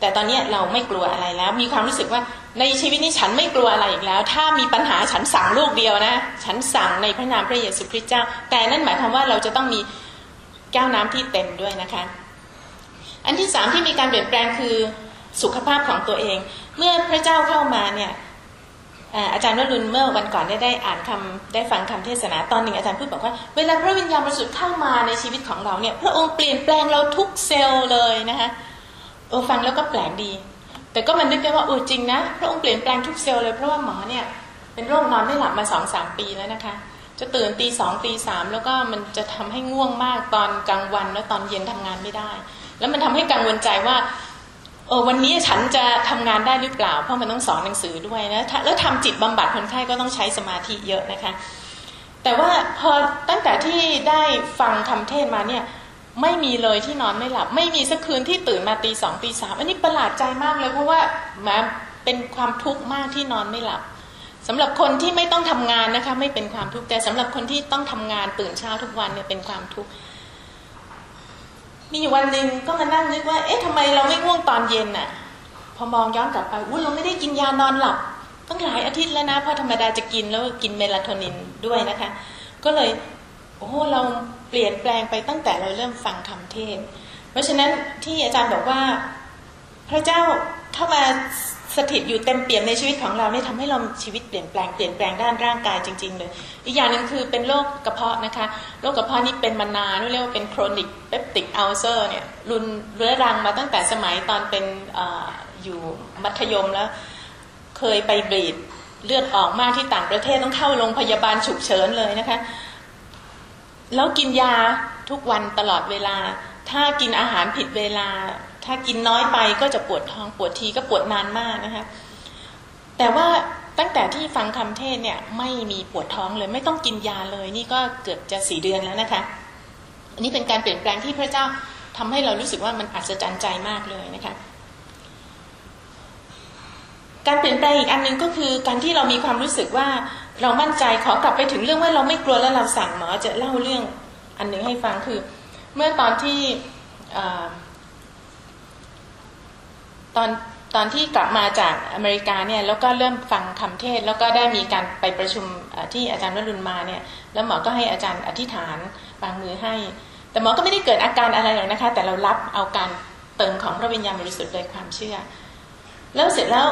แต่ตอนนี้เราไม่กลัวอะไรแล้ว มีความรู้สึกว่าในชีวิตนี้ฉันไม่กลัวอะไรอีกแล้ว ถ้ามีปัญหาฉันสั่งลูกเดียวนะฉันสั่งในพระนามพระเยซูคริสต์เจ้า แต่นั่นหมายความว่าเราจะต้องมีแก้วน้ำที่เต็มด้วยนะคะ อันที่สามที่มีการเปลี่ยนแปลงคือสุขภาพของตัวเอง เมื่อพระเจ้าเข้ามาเนี่ยอาจารย์วรุณเมื่อวันก่อนได้ได้อ่านคำได้ฟังคำเทศนาตอนหนึ่งอาจารย์พูดบอกว่าเวลาพระวิญญาณบริสุทธิ์เข้ามาในชีวิตของเราเนี่ย พระองค์เปลี่ยนแปลงเราทุกเซลล์เลยนะคะเออฟังแล้วก็แปลกดี แต่ก็มันนึกได้ว่าเออจริงนะพระองค์เปลี่ยนแปลงทุกเซลล์เลยเพราะว่าหมอเนี่ยเป็นโรคนอนไม่หลับมาสองสามปีแล้วนะคะ จะตื่นตีสองตีสามแล้วก็มันจะทำให้ง่วงมากตอนกลางวันแล้วตอนเย็นทำงานไม่ได้ แล้วมันทำให้กังวลใจว่าเออวันนี้ฉันจะทำงานได้หรือเปล่า เพราะมันต้องสอนหนังสือด้วยนะแล้วทำจิตบำบัดคนไข้ก็ต้องใช้สมาธิเยอะนะคะ แต่ว่าพอตั้งแต่ที่ได้ฟังคำเทศมาเนี่ยไม่มีเลยที่นอนไม่หลับ ไม่มีสักคืนที่ตื่นมาตีสองตีสามอันนี้ประหลาดใจมากเลยเพราะว่าแม้เป็นความทุกข์มากที่นอนไม่หลับสำหรับคนที่ไม่ต้องทำงานนะคะ ไม่เป็นความทุกข์แต่สำหรับคนที่ต้องทำงานตื่นเช้าทุกวันเนี่ยเป็นความทุกข์ มีอยู่วันหนึ่งก็มานั่งนึกว่า เอ๊ะทำไมเราไม่ง่วงตอนเย็นน่ะ พอมองย้อนกลับไปอุ้ยเราไม่ได้กินยานอนหลับตั้งหลายอาทิตย์แล้วนะเพราะธรรมดาจะกินแล้วกินเมลาโทนินด้วยนะคะ ก็เลยโอ้เราเปลี่ยนแปลงไปตั้งแต่เราเริ่มฟังคำเทศ เพราะฉะนั้นที่อาจารย์บอกว่า พระเจ้าเข้ามา สถิตอยู่เต็มเปี่ยมในชีวิตของเราเนี่ยทำให้เราชีวิตเปลี่ยนแปลงเปลี่ยนแปลงด้านร่างกายจริง ๆ เลย อีกอย่างหนึ่งคือเป็นโรคกระเพาะนะคะโรคกระเพาะนี่เป็นมานานเรียกว่าเป็น chronic peptic ulcer เนี่ยรุนแรงเรื้อรังมาตั้งแต่สมัยตอนเป็นออยู่มัธยมแล้ว เคยไป bleed เลือดออกมากที่ต่างประเทศต้องเข้าโรงพยาบาลฉุกเฉินเลยนะคะ แล้วกินยาทุกวันตลอดเวลา ถ้ากินอาหารผิดเวลา ถ้ากินน้อยไปก็จะปวดท้องปวดทีก็ปวดนานมากนะคะ แต่ว่าตั้งแต่ที่ฟังคำเทศเนี่ยไม่มีปวดท้องเลยไม่ต้องกินยาเลย นี่ก็เกือบจะสี่เดือนแล้วนะคะ อันนี้เป็นการเปลี่ยนแปลงที่พระเจ้าทำให้เรารู้สึกว่ามันอัศจรรย์ใจมากเลยนะคะ การเปลี่ยนแปลงอีกอันหนึ่งก็คือการที่เรามีความรู้สึกว่าเรามั่นใจขอกลับไปถึงเรื่องว่าเราไม่กลัวแล้วเราสั่งหมอจะเล่าเรื่องอันหนึ่งให้ฟังคือ เมื่อตอนที่ ตอนตอนที่กลับมาจากอเมริกาเนี่ยแล้วก็เริ่มฟังคำเทศแล้วก็ได้มีการไปประชุมที่อาจารย์วรุณมาเนี่ยแล้วหมอก็ให้อาจารย์อธิษฐานวางมือให้ แต่หมอก็ไม่ได้เกิดอาการอะไรหรอกนะคะ แต่เรารับเอาการเติมของพระวิญญาณบริสุทธิ์โดยความเชื่อ แล้วเสร็จแล้ว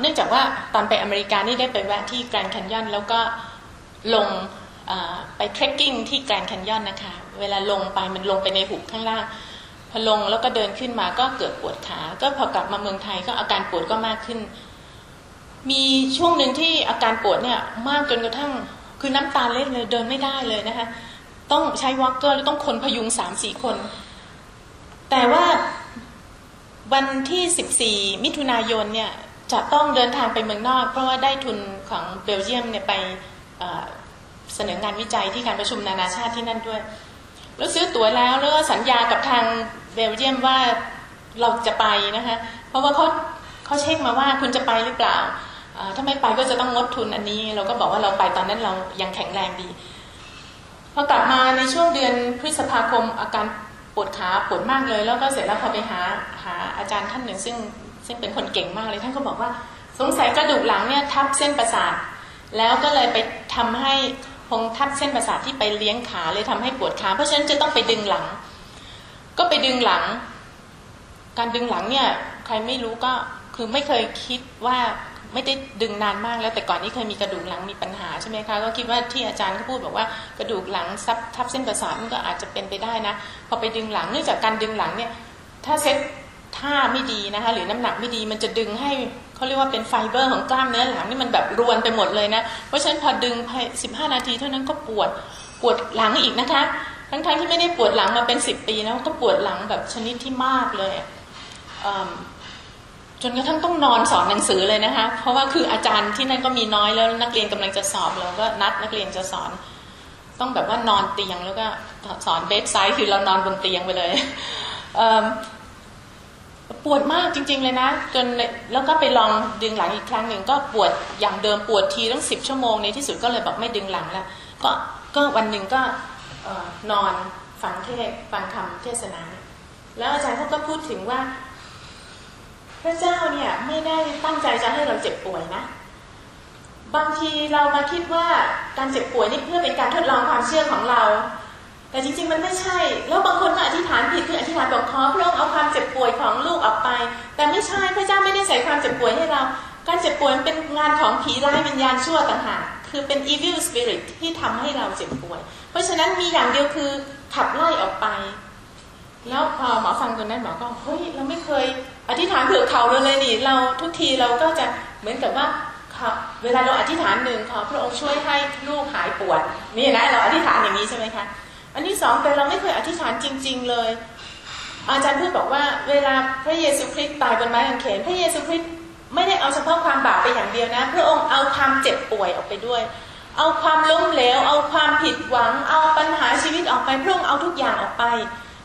เนื่องจากว่าตอนไปอเมริกานี่ได้ไปแวะที่แกรนด์แคนยอนแล้วก็ลงไปเทรคกิ้งที่แกรนด์แคนยอนนะคะ เวลาลงไปมันลงไปในหุบข้างล่าง พลงแล้วก็เดินขึ้นมาก็เกิดปวดขา ก็พอกลับมาเมืองไทยก็อาการปวดก็มากขึ้น มีช่วงหนึ่งที่อาการปวดเนี่ยมากจนกระทั่งคือน้ำตาเล็ดเลยเดินไม่ได้เลยนะคะ ต้องใช้ walker แล้วต้องคนพยุงสามสี่คน แต่ว่าวันที่สิบสี่มิถุนายนเนี่ยจะต้องเดินทางไปเมืองนอก เพราะว่าได้ทุนของเบลเยียมเนี่ยไปเสนองานวิจัยที่การประชุมนานาชาติที่นั่นด้วย แล้วซื้อตั๋วแล้วแล้วสัญญากับทาง เบลเยียมว่าเราจะไปนะคะ เพราะว่าเขาเขาเช็คมาว่าคุณจะไปหรือเปล่าถ้าไม่ไปก็จะต้องงดทุนอันนี้ เราก็บอกว่าเราไปตอนนั้นเรายังแข็งแรงดีพอกลับมาในช่วงเดือนพฤษภาคมอาการปวดขาปวดมากเลย แล้วก็เสร็จแล้วพอไปหาหาอาจารย์ท่านหนึ่ง ซึ่งซึ่งเป็นคนเก่งมากเลยท่านก็บอกว่า สงสัยกระดูกหลังเนี่ยทับเส้นประสาท แล้วก็เลยไปทำให้คงทับเส้นประสาทที่ไปเลี้ยงขาเลยทำให้ปวดขาเพราะฉะนั้นจะต้องไปดึงหลัง ก็ไปดึงหลัง การดึงหลังเนี่ย ใครไม่รู้ก็คือไม่เคยคิดว่าไม่ได้ดึงนานมากแล้วแต่ก่อนนี้เคยมีกระดูกหลังมีปัญหาใช่ไหมคะก็คิดว่าที่อาจารย์เขาพูดบอกว่ากระดูกหลังซับทับเส้นประสาทมันก็อาจจะเป็นไปได้นะพอไปดึงหลังเนื่องจากการดึงหลังเนี่ย ถ้าเซ็ตท่าไม่ดีนะคะ หรือน้ำหนักไม่ดีมันจะดึงให้เขาเรียกว่าเป็นไฟเบอร์ของกล้ามเนื้อหลังนี่มันแบบรวนไปหมดเลยนะเพราะฉะนั้นพอดึงไปสิบห้านาทีเท่านั้นก็ปวดปวดหลังอีกนะคะ ทั้งๆทที่ไม่ได้ปวดหลังมาเป็นสิบปีนะก็ปวดหลังแบบชนิดที่มากเลยจนกระทั่งต้องนอนสอนหนังสือเลยนะคะ เพราะว่าคืออาจารย์ที่นั่นก็มีน้อยแล้วนักเรียนกำลังจะสอบเราก็นัดนักเรียนจะสอน ต้องแบบว่านอนเตียงแล้วก็สอนเบสไซด์คือเรานอนบนเตียงไปเลยปวดมากจริง ๆเลยนะ จนแล้วก็ไปลองดึงหลังอีกครั้งหนึ่งก็ปวดอย่างเดิมปวดทีตั้งสิบชั่วโมงในที่สุดก็เลยแบอกไม่ดึงหลังแล้วก็ก็วันหนึ่งก็ นอนฟังเทศฟังคำเทศนา แล้วอาจารย์เขาก็พูดถึงว่า พระเจ้าเนี่ยไม่ได้ตั้งใจจะให้เราเจ็บป่วยนะ บางทีเรามาคิดว่าการเจ็บป่วยนี่เพื่อเป็นการทดลองความเชื่อของเรา แต่จริงๆมันไม่ใช่ แล้วบางคนก็อธิษฐานผิดคืออธิษฐานบอกขอพระองค์เอาความเจ็บป่วยของลูกออกไป แต่ไม่ใช่พระเจ้าไม่ได้ใส่ความเจ็บป่วยให้เรา การเจ็บป่วยเป็นงานของผีร้ายวิญญาณชั่วต่างหาก คือเป็น evil spirit ที่ทำให้เราเจ็บป่วย เพราะฉะนั้นมีอย่างเดียวคือขับไล่ออกไป แล้วพอหมอฟังตรงนั้นหมอก็เฮ้ยเราไม่เคยอธิษฐานเผื่อเขาเลยนี่เราทุกทีเราก็จะเหมือนกับว่าเวลาเราอธิษฐานหนึ่งขอพระองค์ช่วยให้ลูกหายปวดนี่นะเราอธิษฐานอย่างนี้ใช่ไหมคะอันที่สองแต่เราไม่เคยอธิษฐานจริง ๆเลย อาจารย์พูดบอกว่า เวลาพระเยซูคริสต์ตายบนไม้กางเขนพระเยซูคริสต์ ไม่ได้เอาเฉพาะความบาปไปอย่างเดียวนะ พระองค์เอาความเจ็บป่วยออกไปด้วย เอาความล้มเหลว เอาความผิดหวัง เอาปัญหาชีวิตออกไป พระองค์เอาทุกอย่างออกไป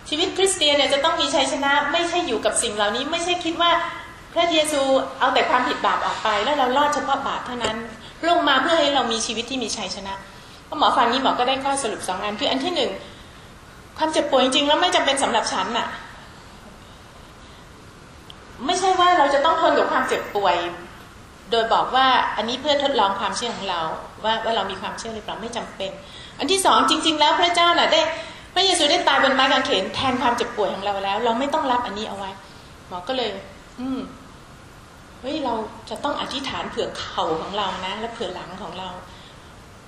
ชีวิตคริสเตียนเนี่ยจะต้องมีชัยชนะ ไม่ใช่อยู่กับสิ่งเหล่านี้ ไม่ใช่คิดว่าพระเยซูเอาแต่ความผิดบาปออกไป แล้วเรารอดเฉพาะบาปเท่านั้นลงค์มาเพื่อให้เรามีชีวิตที่มีชัยชนะพอหมอฟังนี้หมอก็ได้ข้อสรุปสองอัน คืออันที่หนึ่งความเจ็บป่วยจริงๆแล้วไม่จำเป็นสำหรับฉันน่ะ ไม่ใช่ว่าเราจะต้องทนกับความเจ็บป่วย โดยบอกว่าอันนี้เพื่อทดลองความเชื่อของเรา ว่าว่าเรามีความเชื่อหรือเปล่าไม่จำเป็น อันที่สองจริง ๆ แล้วพระเจ้าน่ะได้พระเยซูได้ตายบนไม้กางเขนแทนความเจ็บป่วยของเราแล้ว เราไม่ต้องรับอันนี้เอาไว้หมอก็เลย อืมเฮ้ยเราจะต้องอธิษฐานเผื่อเข่าของเรานะ และเผื่อหลังของเรา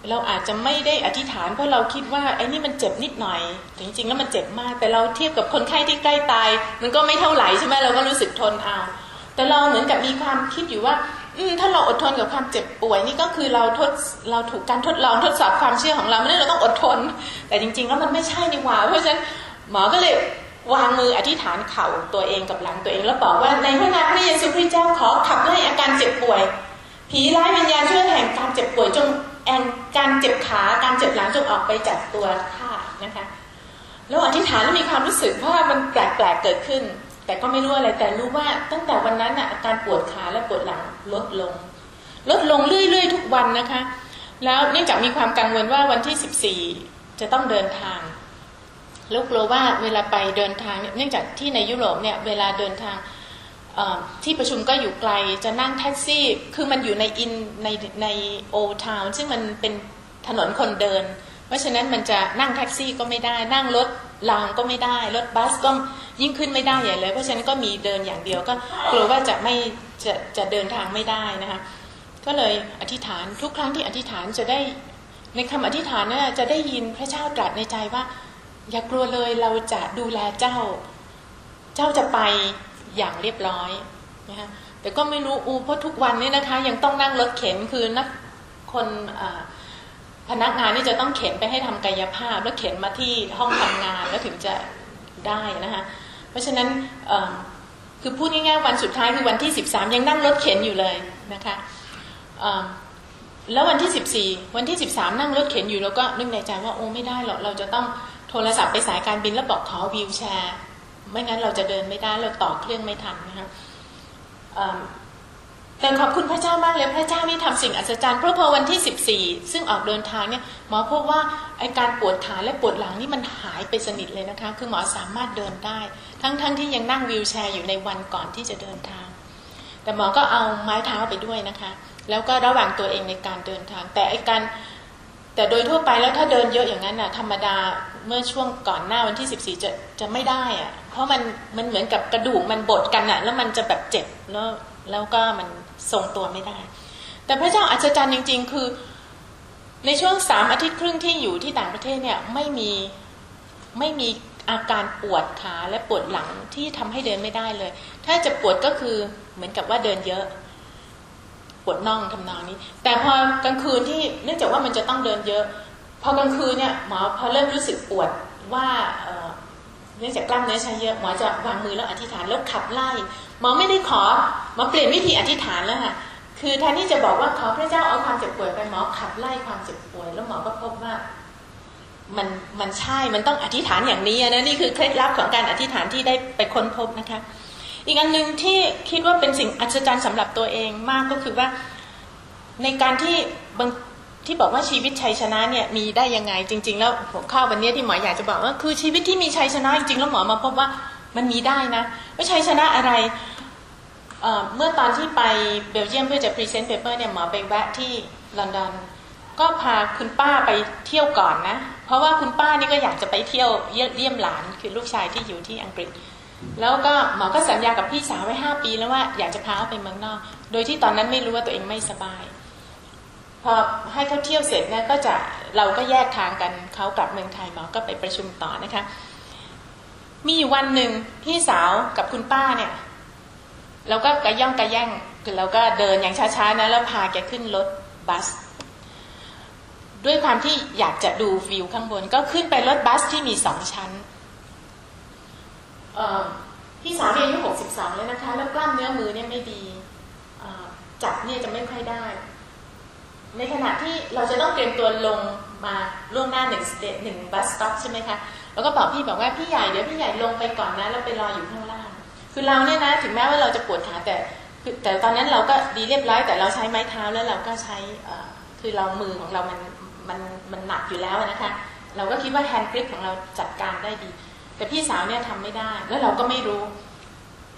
เราอาจจะไม่ได้อธิษฐานเพราะเราคิดว่าไอ้นี่มันเจ็บนิดหน่อยแต่จริงๆแล้วมันเจ็บมาก แต่เราเทียบกับคนไข้ที่ใกล้ตาย มันก็ไม่เท่าไหร่ใช่ไหมเราก็รู้สึกทนเอา แต่เราเหมือนกับมีความคิดอยู่ว่า อืถ้าเราอดทนกับความเจ็บป่วย นี่ก็คือเราทดเราถูกการทดลองทดสอบความเชื่อของเราไม่ได้เราต้องอดทน แต่จริงๆแล้วมันไม่ใช่นี่หว่า เพราะฉะนั้นหมอก็เลยวางมืออธิษฐานเข่าตัวเองกับหลังตัวเองแล้วบอกว่าในพระนามพระเยซูคริสต์เจ้าขอขับไล่อาการเจ็บป่วย ผีร้ายวิญญาณช่วยแห่งการเจ็บป่วยจง แองการเจ็บขาการเจ็บหลังจงออกไปจากตัวข้านะคะแล้วอธิษฐานแล้วมีความรู้สึกว่ามันแปลกๆเกิดขึ้น แต่ก็ไม่รู้อะไรแต่รู้ว่าตั้งแต่วันนั้นอะอาการปวดขาและปวดหลังลดลง ลดลงเรื่อยๆ ทุกวันนะคะ แล้วเนื่องจากมีความกังวลว่าวันที่ 14 จะต้องเดินทางแล้วกลัวว่าเวลาไปเดินทางเนื่องจากที่ในยุโรปเนี่ยเวลาเดินทาง ที่ประชุมก็อยู่ไกลจะนั่งแท็กซี่ คือมันอยู่ในอินในในโอทาวน์ซึ่งมันเป็นถนนคนเดิน เพราะฉะนั้นมันจะนั่งแท็กซี่ก็ไม่ได้ นั่งรถรางก็ไม่ได้ รถบัสก็ยิ่งขึ้นไม่ได้ใหญ่เลย เพราะฉะนั้นก็มีเดินอย่างเดียวก็กลัวว่าจะไม่จะจะเดินทางไม่ได้นะคะก็เลยอธิษฐานทุกครั้งที่อธิษฐานจะได้ในคำอธิษฐานนะ่ะจะได้ยินพระเจ้าตรัสในใจว่า อย่ากลัวเลยเราจะดูแลเจ้า เจ้าจะไป อย่างเรียบร้อยนะคะแต่ก็ไม่รู้อูเพราะทุกวันนี้นะคะ ยังต้องนั่งรถเข็นคือนักคนพนักงานนี่จะต้องเข็นไปให้ทำกายภาพ แล้วเข็นมาที่ห้องทำงานแล้วถึงจะได้นะคะเพราะฉะนั้นคือพูดง่ายๆวันสุดท้ายคือวันที่ 13 ยังนั่งรถเข็นอยู่เลยนะคะแล้ววันที่ 14 วันที่ 13 นั่งรถเข็นอยู่แล้วก็นึกในใจว่าโอ้ไม่ได้หรอกเราจะต้องโทรศัพท์ไปสายการบินแล้วบอกขอวิวแชร์ ไม่งั้นเราจะเดินไม่ได้เราต่อเครื่องไม่ทันนะคะแต่ขอบคุณพระเจ้ามากเลยพระเจ้านี่ทำสิ่งอัศจรรย์เพราะพอวันที่ 14 ซึ่งออกเดินทางเนี่ยหมอพบว่าไอการปวดขาและปวดหลังนี่มันหายไปสนิทเลยนะคะ คือหมอสามารถเดินได้ ทั้งๆทที่ยังนั่งวิวแชร์อยู่ในวันก่อนที่จะเดินทาง แต่หมอก็เอาไม้เท้าไปด้วยนะคะ แล้วก็ระหว่างตัวเองในการเดินทาง แต่ไอการแต่โดยทั่วไปแล้วถ้าเดินเยอะอย่างนั้นน่ะธรรมดาเมื่อช่วงก่อนหน้าวันที่ 14 จะจะไม่ได้อะ ราะมันมันเหมือนกับกระดูกมันบดกันอะแล้วมันจะแบบเจ็บแล้วแล้วก็มันทรงตัวไม่ได้ แต่พระเจ้าอัศจรรย์จริง ๆ คือ ในช่วงสามอาทิตย์ครึ่งที่อยู่ที่ต่างประเทศเนี่ยไม่มีไม่มีอาการปวดขาและปวดหลังที่ทำให้เดินไม่ได้เลย ถ้าจะปวดก็คือเหมือนกับว่าเดินเยอะ ปวดน่องทำนองนี้ แต่พอกลางคืนที่เนื่องจากว่ามันจะต้องเดินเยอะ พอกลางคืนเนี่ยหมอพอเริ่มรู้สึกปวดว่า เนื่องจากกล้ามเนื้อใช้เยอะหมอจะวางมือแล้วอธิษฐานแล้วขับไล่หมอไม่ได้ขอหมอเปลี่ยนวิธีอธิษฐานแล้วค่ะคือแทนที่จะบอกว่าขอพระเจ้าเอาความเจ็บป่วยไปหมอขับไล่ความเจ็บป่วย แล้วหมอก็พบว่ามันมันใช่มันต้องอธิษฐานอย่างนี้นะนี่คือเคล็ดลับของการอธิษฐานที่ได้ไปค้นพบนะคะ อีกอันหนึ่งที่คิดว่าเป็นสิ่งอัศจรรย์สำหรับตัวเองมากก็คือว่าในการที่บาง ที่บอกว่าชีวิตชัยชนะเนี่ยมีได้ยังไงจริง ๆ แล้วหัวข้อวันนี้ที่หมออยากจะบอกว่าคือชีวิตที่มีชัยชนะจริงๆแล้วหมอมาพบว่ามันมีได้นะว่าชัยชนะอะไรเมื่อตอนที่ไปเบลเยียมเพื่อจะ present paper เนี่ยหมอไปแวะที่ลอนดอนก็พาคุณป้าไปเที่ยวก่อนนะ เพราะว่าคุณป้านี่ก็อยากจะไปเที่ยวเยี่ยมหลานคือลูกชายที่อยู่ที่อังกฤษ แล้วก็หมอก็สัญญากับพี่สาวไว้ห้าปีแล้วว่าอยากจะพาเขาไปเมืองนอก โดยที่ตอนนั้นไม่รู้ว่าตัวเองไม่สบาย พอให้เขาเที่ยวเสร็จเนี่ยก็จะเราก็แยกทางกันเขากลับเมืองไทยหมอก็ไปประชุมต่อนะคะ มีอยู่วันหนึ่งพี่สาวกับคุณป้าเนี่ยเราก็กระย่องกระแย่งคือเราก็เดินอย่างช้าๆนะแล้วพาแกขึ้นรถบัส ด้วยความที่อยากจะดูวิวข้างบน ก็ขึ้นไปรถบัสที่มีสองชั้นพี่สาวอายุหกสิบสองแล้วนะคะ แล้วกล้ามเนื้อมือเนี่ยไม่ดีจับเนี่ยจะไม่ค่อยได้ ในขณะที่เราจะต้องเตรียมตัวลงมาล่วงหน้าหนึ่งสเตหนึ่งบัสสต็อปใช่ไหมคะ แล้วก็บอกพี่บอกว่าพี่ใหญ่เดี๋ยวพี่ใหญ่ลงไปก่อนนะแล้วไปรออยู่ข้างล่าง คือเราเนี่ยนะถึงแม้ว่าเราจะปวดขาแต่แต่ตอนนั้นเราก็ดีเรียบร้อยแต่เราใช้ไม้เท้าแล้วเราก็ใช้คือเรามือของเรามันมันมันหนักอยู่แล้วนะคะ เราก็คิดว่าแฮนด์กริปของเราจัดการได้ดี แต่พี่สาวเนี่ยทำไม่ได้แล้วเราก็ไม่รู้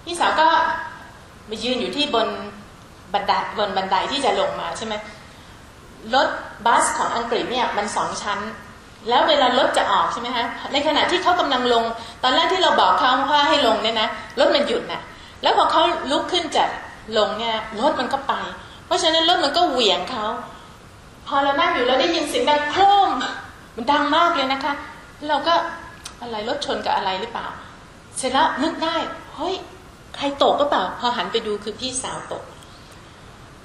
พี่สาวก็มายืนอยู่ที่บนบันไดบนบันไดที่จะลงมาใช่ไหม รถบัสของอังกฤษเนี่ยมันสองชั้น แล้วเวลารถจะออกใช่ไหมฮะในขณะที่เขากำลังลง ตอนแรกที่เราบอกเขาว่าให้ลงเนี่ยนะรถมันหยุดนะแล้วพอเขาลุกขึ้นจะลงเนี่ยรถมันก็ไป เพราะฉะนั้นรถมันก็เหวี่ยงเขาพอเรานั่งอยู่เราได้ยินเสียงดังโครมมันดังมากเลยนะคะ เราก็อะไรรถชนกับอะไรหรือเปล่า เสร็จแล้วนึกได้เฮ้ยใครตกก็เปล่า พอหันไปดูคือพี่สาวตก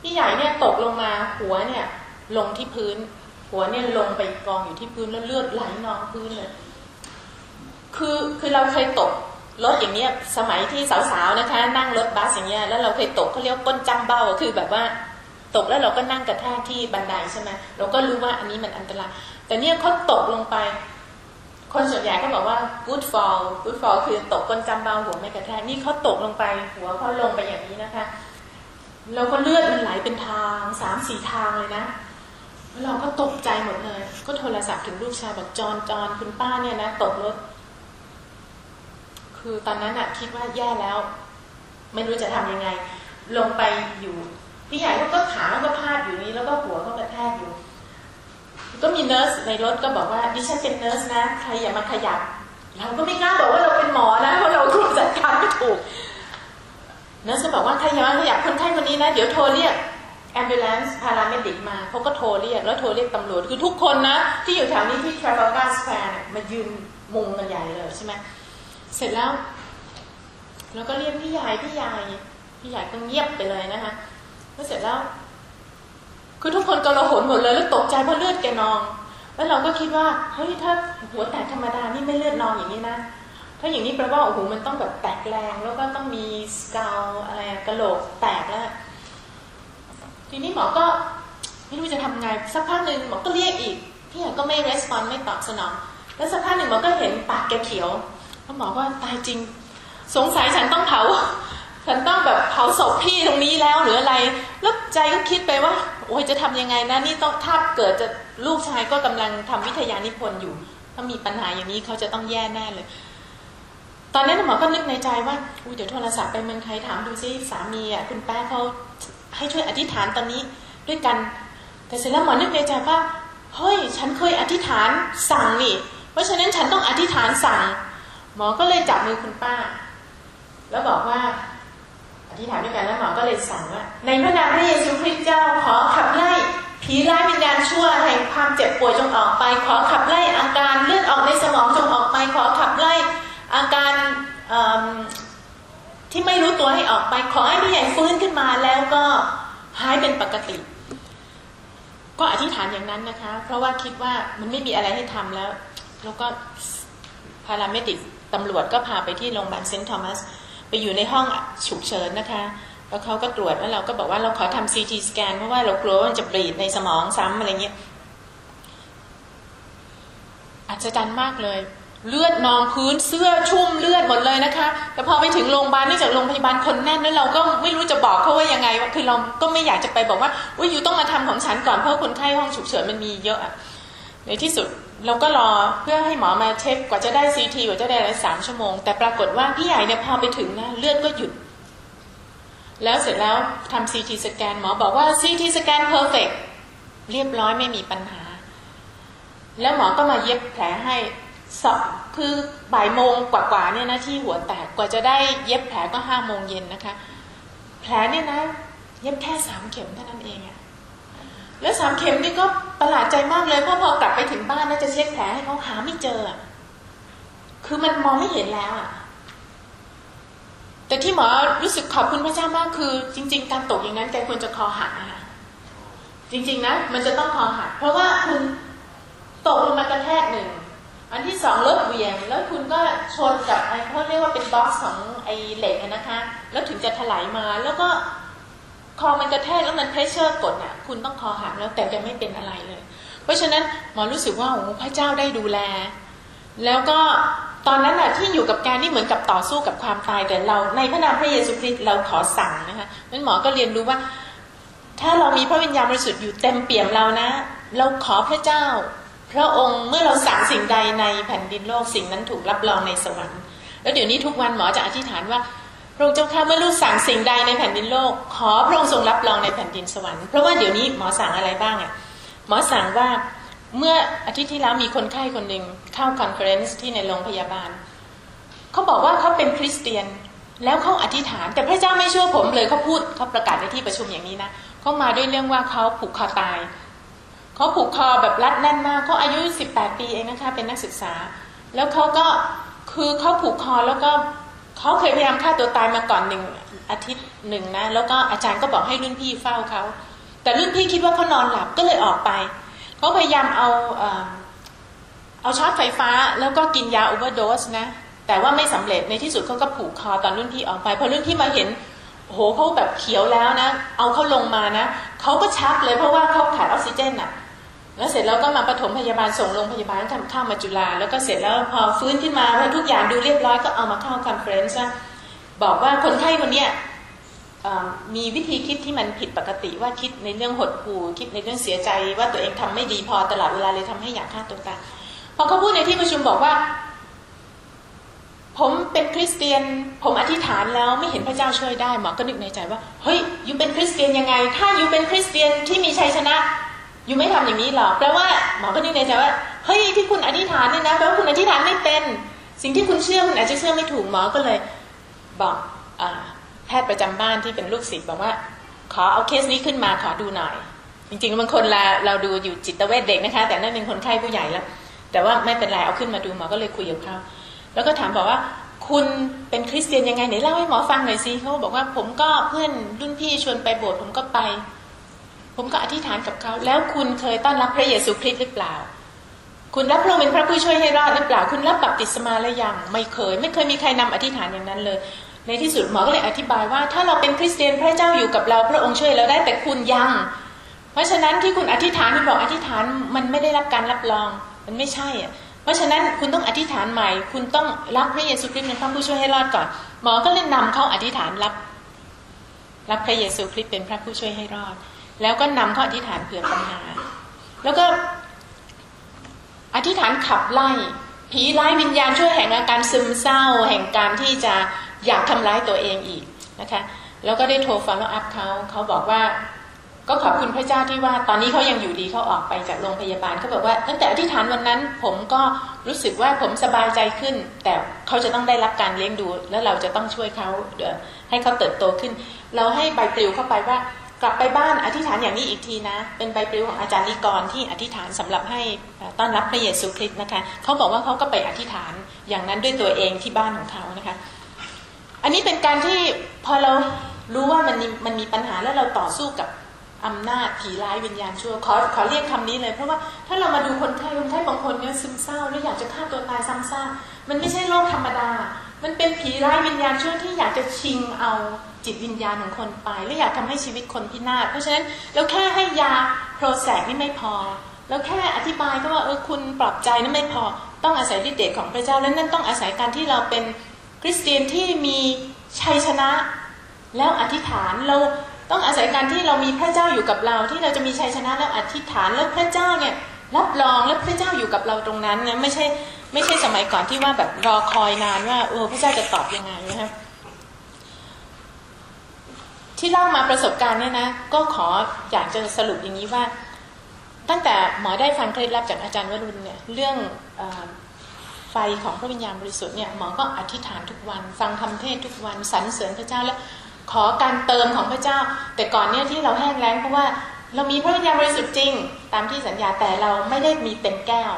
พี่ใหญ่เนี่ยตกลงมาหัวเนี่ย ลงที่พื้น หัวเนี่ยลงไปกองอยู่ที่พื้นแล้วเลือดไหลนองพื้นเลย คือคือเราเคยตกรถอย่างเนี้ยสมัยที่สาวๆนะคะ นั่งรถบัสอย่างเงี้ยแล้วเราเคยตกเขาเรียกก้นจังเบ้าคือแบบว่าตกแล้วเราก็นั่งกระแทกที่บันไดใช่ไหมเราก็รู้ว่าอันนี้มันอันตรายแต่เนี่ยเขาตกลงไป คนส่วนใหญ่ก็บอกว่า good fall good fall คือตกก้นจำเบาหัวไม่กระแทกนี่เขาตกลงไป หัวเขาลงไปอย่างนี้นะคะเราก็เลือดมันไหลเป็นทางสามสี่ทางเลยนะ เราก็ตกใจหมดเลย ก็โทรศัพท์ถึงลูกชายบอกจอนจอนคุณป้าเนี่ยนะตกรถ คือตอนนั้นอะคิดว่าแย่แล้ว ไม่รู้จะทำยังไง ลงไปอยู่ พี่ใหญ่ก็ขาก็พาดอยู่นี้แล้วก็หัวก็กระแทกอยู่ ก็มี nurse ในรถก็บอกว่าดิฉันเป็น nurse นะใครอย่ามาขยับเราก็ไม่กล้าบอกว่าเราเป็นหมอนะเพราะเราถูกจัดการไม่ถูกนักจะบอกว่าใครอย่าขยับคนไข้คนนี้นะเดี๋ยวโทรเรียก ambulance paramedic มาเขาก็โทรเรียกแล้วโทรเรียกตำรวจคือทุกคนนะ ที่อยู่แถวนี้ที่ Trafalgar Square เนี่ยมายืนมุงกันใหญ่เลยใช่ไหมเสร็จแล้ว แล้วก็เรียกพี่ใหญ่พี่ใหญ่พี่ใหญ่ก็เงียบไปเลยนะคะแล้วเสร็จแล้ว คือทุกคนกระหนหมดเลยแล้วตกใจเพราะเลือดแกนอง แล้วเราก็คิดว่าเฮ้ยถ้าหัวแตกธรรมดานี่ไม่เลือดนองอย่างนี้นะถ้าอย่างนี้แปลว่าโอ้โหมันต้องแบบแตกแรงแล้วก็ต้องมีสกาวอะไรกระโหลกแตกแล้ว ทีนี้หมอก็ไม่รู้จะทำไงสักพักหนึ่งหมอก็เรียกอีกพี่ใหญ่ก็ไม่รีสปอนไม่ตอบสนอง แล้วสักพักหนึ่งหมอก็เห็นปากแกเขียวแล้วหมอว่าตายจริง สงสัยฉันต้องเผา ฉันต้องแบบเผาศพพี่ตรงนี้แล้วหรืออะไร แล้วใจก็คิดไปว่าโอ้ยจะทำยังไงนะนี่ต้องถ้าเกิดจะลูกชายก็กำลังทำวิทยานิพนธ์อยู่ ถ้ามีปัญหาอย่างนี้เขาจะต้องแย่แน่เลย ตอนนั้นหมอก็นึกในใจว่าอุ้ยเดี๋ยวโทรศัพท์ไปเมืองไทยถามดูซิสามีอะคุณแป้เขา ให้ช่วยอธิษฐานตอนนี้ด้วยกัน แต่เสร็จแล้วหมอนึกในใจว่าเฮ้ย ฉันเคยอธิษฐานสั่งนี่ เพราะฉะนั้นฉันต้องอธิษฐานสั่ง หมอก็เลยจับมือคุณป้า แล้วบอกว่าอธิษฐานด้วยกันแล้วหมอก็เลยสั่งว่า ในพระนามพระเยซูคริสต์เจ้าขอขับไล่ผีร้ายวิญญาณชั่วแห่งความเจ็บป่วยจงออกไป ขอขับไล่อาการเลือดออกในสมองจงออกไป ขอขับไล่อาการ ที่ไม่รู้ตัวให้ออกไป ขอให้พี่ใหญ่ฟื้นขึ้นมาแล้วก็หายเป็นปกติ ก็อธิษฐานอย่างนั้นนะคะ เพราะว่าคิดว่ามันไม่มีอะไรให้ทำแล้ว แล้วก็ paramedic ตำรวจก็พาไปที่โรงพยาบาลเซนต์ทอมัสไปอยู่ในห้องฉุกเฉินนะคะ แล้วเขาก็ตรวจแล้วเราก็บอกว่าเราขอทำ CT scan เพราะว่าเรากลัวว่ามันจะ bleed ในสมองซ้ำอะไรเงี้ยอาจจะดันมากเลย เลือดนองพื้นเสื้อชุ่มเลือดหมดเลยนะคะ แต่พอไปถึงโรงพยาบาลเนื่องจากโรงพยาบาลคนแน่นแล้วเราก็ไม่รู้จะบอกเขาว่ายังไงคือเราก็ไม่อยากจะไปบอกว่าอุ้ยอยู่ต้องมาทำของฉันก่อนเพราะคนไข้ห้องฉุกเฉินมันมีเยอะในที่สุดเราก็รอเพื่อให้หมอมาเช็คกว่าจะได้ CT กว่าจะได้อะไรสามชั่วโมง แต่ปรากฏว่าพี่ใหญ่เนี่ยพอไปถึงนะเลือดก็หยุด แล้วเสร็จแล้วทำ CT scan หมอบอกว่า CT scan perfectเรียบร้อยไม่มีปัญหา แล้วหมอก็มาเย็บแผลให้ สอบคือบ่ายโมงกว่าๆเนี่ยนะที่หัวแตกกว่าจะได้เย็บแผลก็ห้าโมงเย็นนะคะ แผลเนี่ยนะ เย็บแค่สามเข็มเท่านั้นเองอะแล้วสามเข็มนี่ก็ประหลาดใจมากเลยเพราะพอกลับไปถึงบ้านน่าจะเช็คแผลให้เขาหาไม่เจอ คือมันมองไม่เห็นแล้วอะแต่ที่หมอรู้สึกขอบคุณพระเจ้ามากคือ จริง ๆ การตกอย่างนั้นแกควรจะคอหักนะคะจริง ๆ นะมันจะต้องคอหักเพราะว่าคุณตกลงมากระแทกหนึ่ง อันที่สองรถเหวี่ยง แล้วคุณก็ชนกับไอ้เขาเรียกว่าเป็น box ของไอ้เหล็กนะคะ แล้วถึงจะไถลมาแล้วก็คอมันกระแทกแล้วมัน pressure กดเนี่ยคุณต้องคอหักแล้วแต่จะไม่เป็นอะไรเลย เพราะฉะนั้นหมอรู้สึกว่าโอ้พระเจ้าได้ดูแล แล้วก็ตอนนั้นแหละที่อยู่กับแกนี่เหมือนกับต่อสู้กับความตายแต่เรา ในพระนามพระเยซูคริสต์เราขอสั่งนะคะนั้นหมอก็เรียนรู้ว่า ถ้าเรามีพระวิญญาณบริสุทธิ์อยู่เต็มเปี่ยมเรานะ เราขอพระเจ้า พระองค์เมื่อเราสั่งสิ่งใดในแผ่นดินโลกสิ่งนั้นถูกรับรองในสวรรค์แล้วเดี๋ยวนี้ทุกวันหมอจะอธิษฐานว่าพระองค์เจ้าข้าเมื่อลูกสั่งสิ่งใดในแผ่นดินโลก ขอพระองค์ทรงรับรองในแผ่นดินสวรรค์เพราะว่าเดี๋ยวนี้หมอสั่งอะไรบ้างอะหมอสั่งว่าเมื่ออาทิตย์ที่แล้วมีคนไข้คนหนึ่งเข้า conference ที่ในโรงพยาบาลเขาบอกว่าเขาเป็นคริสเตียนแล้วเขาอธิษฐาน แต่พระเจ้าไม่ช่วยผมเลยเขาพูดเขาประกาศในที่ประชุมอย่างนี้นะเขามาด้วยเรื่องว่าเขาผูกคอตาย เขาผูกคอแบบรัดแน่นมากเขาอายุ18ปีเองนะคะ เป็นนักศึกษา แล้วเขาก็คือเขาผูกคอแล้วก็เขาเคยพยายามฆ่าตัวตายมาก่อนหนึ่งอาทิตย์หนึ่งนะ แล้วก็อาจารย์ก็บอกให้รุ่นพี่เฝ้าเขาแต่รุ่นพี่คิดว่าเขานอนหลับก็เลยออกไปเขาพยายามเอาเอาช็อตไฟฟ้าแล้วก็กินยา overdose นะแต่ว่าไม่สำเร็จในที่สุดเขาก็ผูกคอตอนรุ่นพี่ออกไปพอรุ่นพี่มาเห็นโหเขาแบบเขียวแล้วนะ เอาเขาลงมานะเขาก็ชักเลยเพราะว่าเขาขาดออกซิเจนอะ แล้วเสร็จแล้วก็มาปฐมพยาบาลส่งโรงพยาบาลทำเข้ามาจุฬาแล้วก็เสร็จแล้วพอฟื้นขึ้นมาพอทุกอย่างดูเรียบร้อยก็เอามาเข้า conference บอกว่าคนไข้คนนี้มีวิธีคิดที่มันผิดปกติว่าคิดในเรื่องหดหู่คิดในเรื่องเสียใจ ว่าตัวเองทำไม่ดีพอตลอดเวลาเลยทำให้อยากฆ่าตัวตายพอเขาพูดในที่ประชุมบอกว่า ผมเป็นคริสเตียน ผมอธิษฐานแล้วไม่เห็นพระเจ้าช่วยได้หมอก็นึกในใจว่าเฮ้ยยูเป็นคริสเตียนยังไง ถ้ายูเป็นคริสเตียนที่มีชัยชนะ ยูไม่ทำอย่างนี้หรอกแปลว่าหมอก็นึกในใจว่าเฮ้ยที่คุณอธิษฐานเนี่ยนะแปลว่าคุณอธิษฐานไม่เป็น สิ่งที่คุณเชื่อคุณอาจจะเชื่อไม่ถูกหมอก็เลยบอกอแพทย์ประจำบ้านที่เป็นลูกศิษย์บอกว่า ขอเอาเคสนี้ขึ้นมาขอดูหน่อย จริงๆบางคนเราเราดูอยู่จิตเวชเด็กนะคะ แต่นั่นเป็นคนไข้ผู้ใหญ่แล้ว แต่ว่าไม่เป็นไรเอาขึ้นมาดูหมอก็เลยคุยกับเขาแล้วก็ถามบอกว่าคุณเป็นคริสเตียนยังไงไหนเล่าให้หมอฟังหน่อยสิเขาบอกว่าผมก็เพื่อนรุ่นพี่ชวนไปโบสถ์ผมก็ไป ผมก็อธิษฐานกับเขาแล้วคุณเคยต้อนรับพระเยซูคริสต์หรือเปล่า คุณรับพระองค์เป็นพระผู้ช่วยให้รอดหรือเปล่า คุณรับบัพติศมาหรือยังไม่เคย ไม่เคยมีใครนำอธิษฐานอย่างนั้นเลย ในที่สุดหมอก็เลยอธิบายว่า ถ้าเราเป็นคริสเตียนพระเจ้าอยู่กับเราพระองค์ช่วยเราได้แต่คุณยัง เพราะฉะนั้นที่คุณอธิษฐานคุณบอกอธิษฐานมันไม่ได้รับการรับรอง มันไม่ใช่อะเพราะฉะนั้นคุณต้องอธิษฐานใหม่ คุณต้องรับพระเยซูคริสต์เป็นพระผู้ช่วยให้รอดก่อน หมอก็เลยนำเขาอธิษฐานรับ รับพระเยซูคริสต์เป็นพระผู้ช่วยให้รอด แล้วก็นำเขาอธิษฐานเผื่อปัญหา แล้วก็อธิษฐานขับไล่ ผีร้ายวิญญาณช่วยแห่งอาการซึมเศร้า แห่งการที่จะอยากทำร้ายตัวเองอีกนะคะแล้วก็ได้โทร follow up เขาเขาบอกว่า ก็ขอบคุณพระเจ้าที่ว่า ตอนนี้เขายังอยู่ดีเขาออกไปจากโรงพยาบาลเขาบอกว่า ตั้งแต่อธิษฐานวันนั้น ผมก็รู้สึกว่าผมสบายใจขึ้น แต่เขาจะต้องได้รับการเลี้ยงดู แล้วเราจะต้องช่วยเขาให้เขาเติบโตขึ้น เราให้ใบปลิวเข้าไปว่า กลับไปบ้านอธิษฐานอย่างนี้อีกทีนะ เป็นใบปลิวของอาจารย์นิกรที่อธิษฐานสำหรับให้ต้อนรับพระเยซูคริสต์นะคะเขาบอกว่าเขาก็ไปอธิษฐานอย่างนั้นด้วยตัวเองที่บ้านของเขานะคะ อันนี้เป็นการที่พอเรารู้ว่ามันมันมีปัญหาแล้วเราต่อสู้กับอำนาจผีร้ายวิญญาณชั่วขอขอเรียกคำนี้เลย เพราะว่าถ้าเรามาดูคนไข้คนไข้บางคนเนี่ยซึมเศร้าแล้วอยากจะฆ่าตัวตายซ้ำซากมันไม่ใช่โรคธรรมดา มันเป็นผีร้ายวิญญาณชั่วที่อยากจะชิงเอา จิตวิญญาณของคนไป และอยากทำให้ชีวิตคนพินาศเพราะฉะนั้นเราแค่ให้ยาโปรแซกนี่ไม่พอแล้วแค่อธิบายก็ว่าเออคุณปรับใจนั่นไม่พอต้องอาศัยฤทธิ์เดชของพระเจ้าและนั่นต้องอาศัยการที่เราเป็นคริสเตียนที่มีชัยชนะ แล้วอธิษฐานเราต้องอาศัยการที่เรามีพระเจ้าอยู่กับเรา ที่เราจะมีชัยชนะแล้วอธิษฐานแล้วพระเจ้าเนี่ยรับรองแล้วพระเจ้าอยู่กับเราตรงนั้นนี่ยไม่ใช่ไม่ใช่สมัยก่อนที่ว่าแบบรอคอยนานว่าเออพระเจ้าจะตอบยังไงนะครับ ที่เล่ามาประสบการณ์เนี่ยนะ ก็ขออยากจะสรุปอย่างนี้ว่า ตั้งแต่หมอได้ฟังเคล็ดลับจากอาจารย์วรุณเนี่ยเรื่องไฟของพระวิญญาณบริสุทธิ์เนี่ยหมอก็อธิษฐานทุกวัน ฟังคำเทศทุกวันสรรเสริญพระเจ้าแล้วขอการเติมของพระเจ้า แต่ก่อนเนี่ยที่เราแห้งแล้งเพราะว่าเรามีพระวิญญาณบริสุทธิ์จริง ตามที่สัญญาแต่เราไม่ได้มีเต็มแก้ว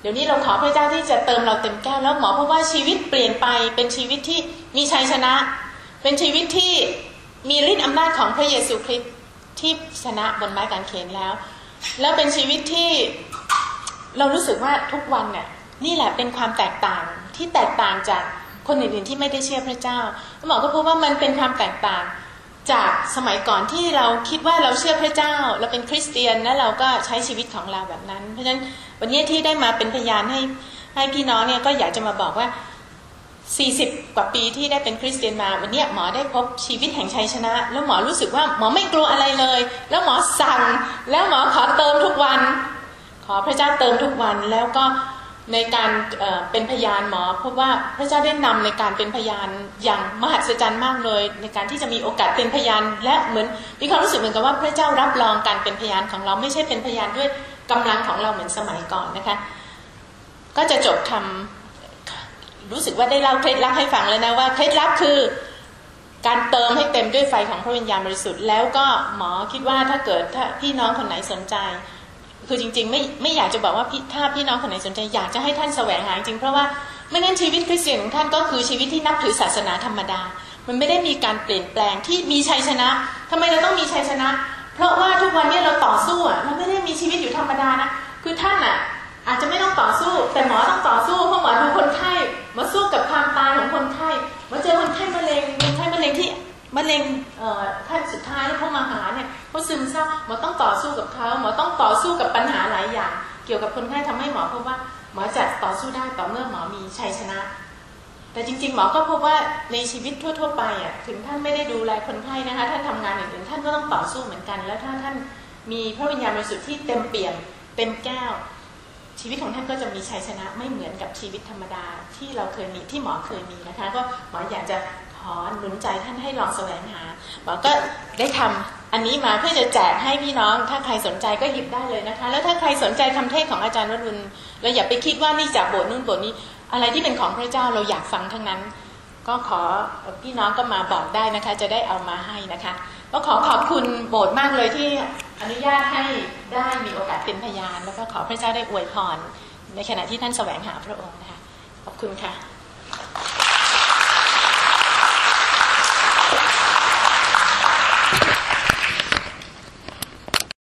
เดี๋ยวนี้เราขอพระเจ้าที่จะเติมเราเต็มแก้วแล้วหมอเพราะว่าชีวิตเปลี่ยนไปเป็นชีวิตที่มีชัยชนะ เป็นชีวิตที่ มีฤทธิ์อำนาจของพระเยซูคริสต์ที่ชนะบนไม้กางเขนแล้ว แล้วเป็นชีวิตที่เรารู้สึกว่าทุกวันเนี่ยนี่แหละเป็นความแตกต่างที่แตกต่างจากคนอื่นๆที่ไม่ได้เชื่อพระเจ้าหมอก็พบว่ามันเป็นความแตกต่างจากสมัยก่อนที่เราคิดว่าเราเชื่อพระเจ้า เราเป็นคริสเตียนแล้วเราก็ใช้ชีวิตของเราแบบนั้น เพราะฉะนั้นวันนี้ที่ได้มาเป็นพยานให้ให้พี่น้องเนี่ยก็อยากจะมาบอกว่า 40 กว่าปีที่ได้เป็นคริสเตียนมาวันนี้หมอได้พบชีวิตแห่งชัยชนะ แล้วหมอรู้สึกว่าหมอไม่กลัวอะไรเลย แล้วหมอสั่งแล้วหมอขอเติมทุกวัน ขอพระเจ้าเติมทุกวันแล้วก็ในการเป็นพยานหมอพบว่าพระเจ้าได้นำในการเป็นพยานอย่างมหัศจรรย์มากเลย ในการที่จะมีโอกาสเป็นพยาน และเหมือนมีความรู้สึกเหมือนกับว่าพระเจ้ารับรองการเป็นพยานของเราไม่ใช่เป็นพยานด้วยกำลังของเราเหมือนสมัยก่อนนะคะ ก็จะจบคำ รู้สึกว่าได้เล่าเคล็ดลับให้ฟังแล้วนะว่าเคล็ดลับคือ การเติมให้เต็มด้วยไฟของพระวิญญาณบริสุทธิ์แล้วก็หมอคิดว่าถ้าเกิดถ้าพี่น้องคนไหนสนใจ คือจริง ๆ ไม่ไม่อยากจะบอกว่าถ้าพี่น้องคนไหนสนใจอยากจะให้ท่านแสวงหาจริงเพราะว่าไม่งั้นชีวิตคริสเตียนของท่านก็คือชีวิตที่นับถือศาสนาธรรมดา มันไม่ได้มีการเปลี่ยนแปลงที่มีชัยชนะทำไมเราต้องมีชัยชนะ เพราะว่าทุกวันนี้เราต่อสู้อะเราไม่ได้มีชีวิตอยู่ธรรมดานะคือท่านอะอาจจะไม่ต้องต่อสู้ แต่หมอต้องต่อสู้เพราะหมอดูคนไข้ มาสู้กับความตายของคนไข้มาเจอคนไข้มะเร็งคนไข้มะเร็งที่มะเร็งขั้นสุดท้ายแล้วเขามาหาเนี่ยเขาซึมเศร้าหมอต้องต่อสู้กับเขาหมอต้องต่อสู้กับปัญหาหลายอย่าง เกี่ยวกับคนไข้ทำให้หมอพบว่าหมอจะต่อสู้ได้ต่อเมื่อหมอมีชัยชนะ แต่จริง ๆ หมอก็พบว่าในชีวิตทั่ว ๆ ไปอะถึงท่านไม่ได้ดูแลคนไข้นะคะท่านทำงานอื่นๆท่านก็ต้องต่อสู้เหมือนกัน แล้วถ้าท่านมีพระวิญญาณบริสุทธิ์ที่เต็มเปี่ยมเต็มแก้ว ชีวิตของท่านก็จะมีชัยชนะไม่เหมือนกับชีวิตธรรมดาที่เราเคยมีที่หมอเคยมีนะคะ ก็หมออยากจะขอหนุนใจท่านให้ลองแสวงหาหมอก็ได้ทำอันนี้มาเพื่อจะแจกให้พี่น้อง ถ้าใครสนใจก็หยิบได้เลยนะคะ แล้วถ้าใครสนใจคำเทศของอาจารย์วรุณเราอย่าไปคิดว่านี่จากโบสถ์นู่นโบสถ์นี้ อะไรที่เป็นของพระเจ้าเราอยากฟังทั้งนั้น ก็ขอพี่น้องก็มาบอกได้นะคะ จะได้เอามาให้นะคะ ก็ขอขอบคุณโบสถ์มากเลยที่อนุญาตให้ได้มีโอกาสเป็นพยาน แล้วก็ขอพระเจ้าได้อวยพรในขณะที่ท่านแสวงหาพระองค์นะคะขอบคุณค่ะ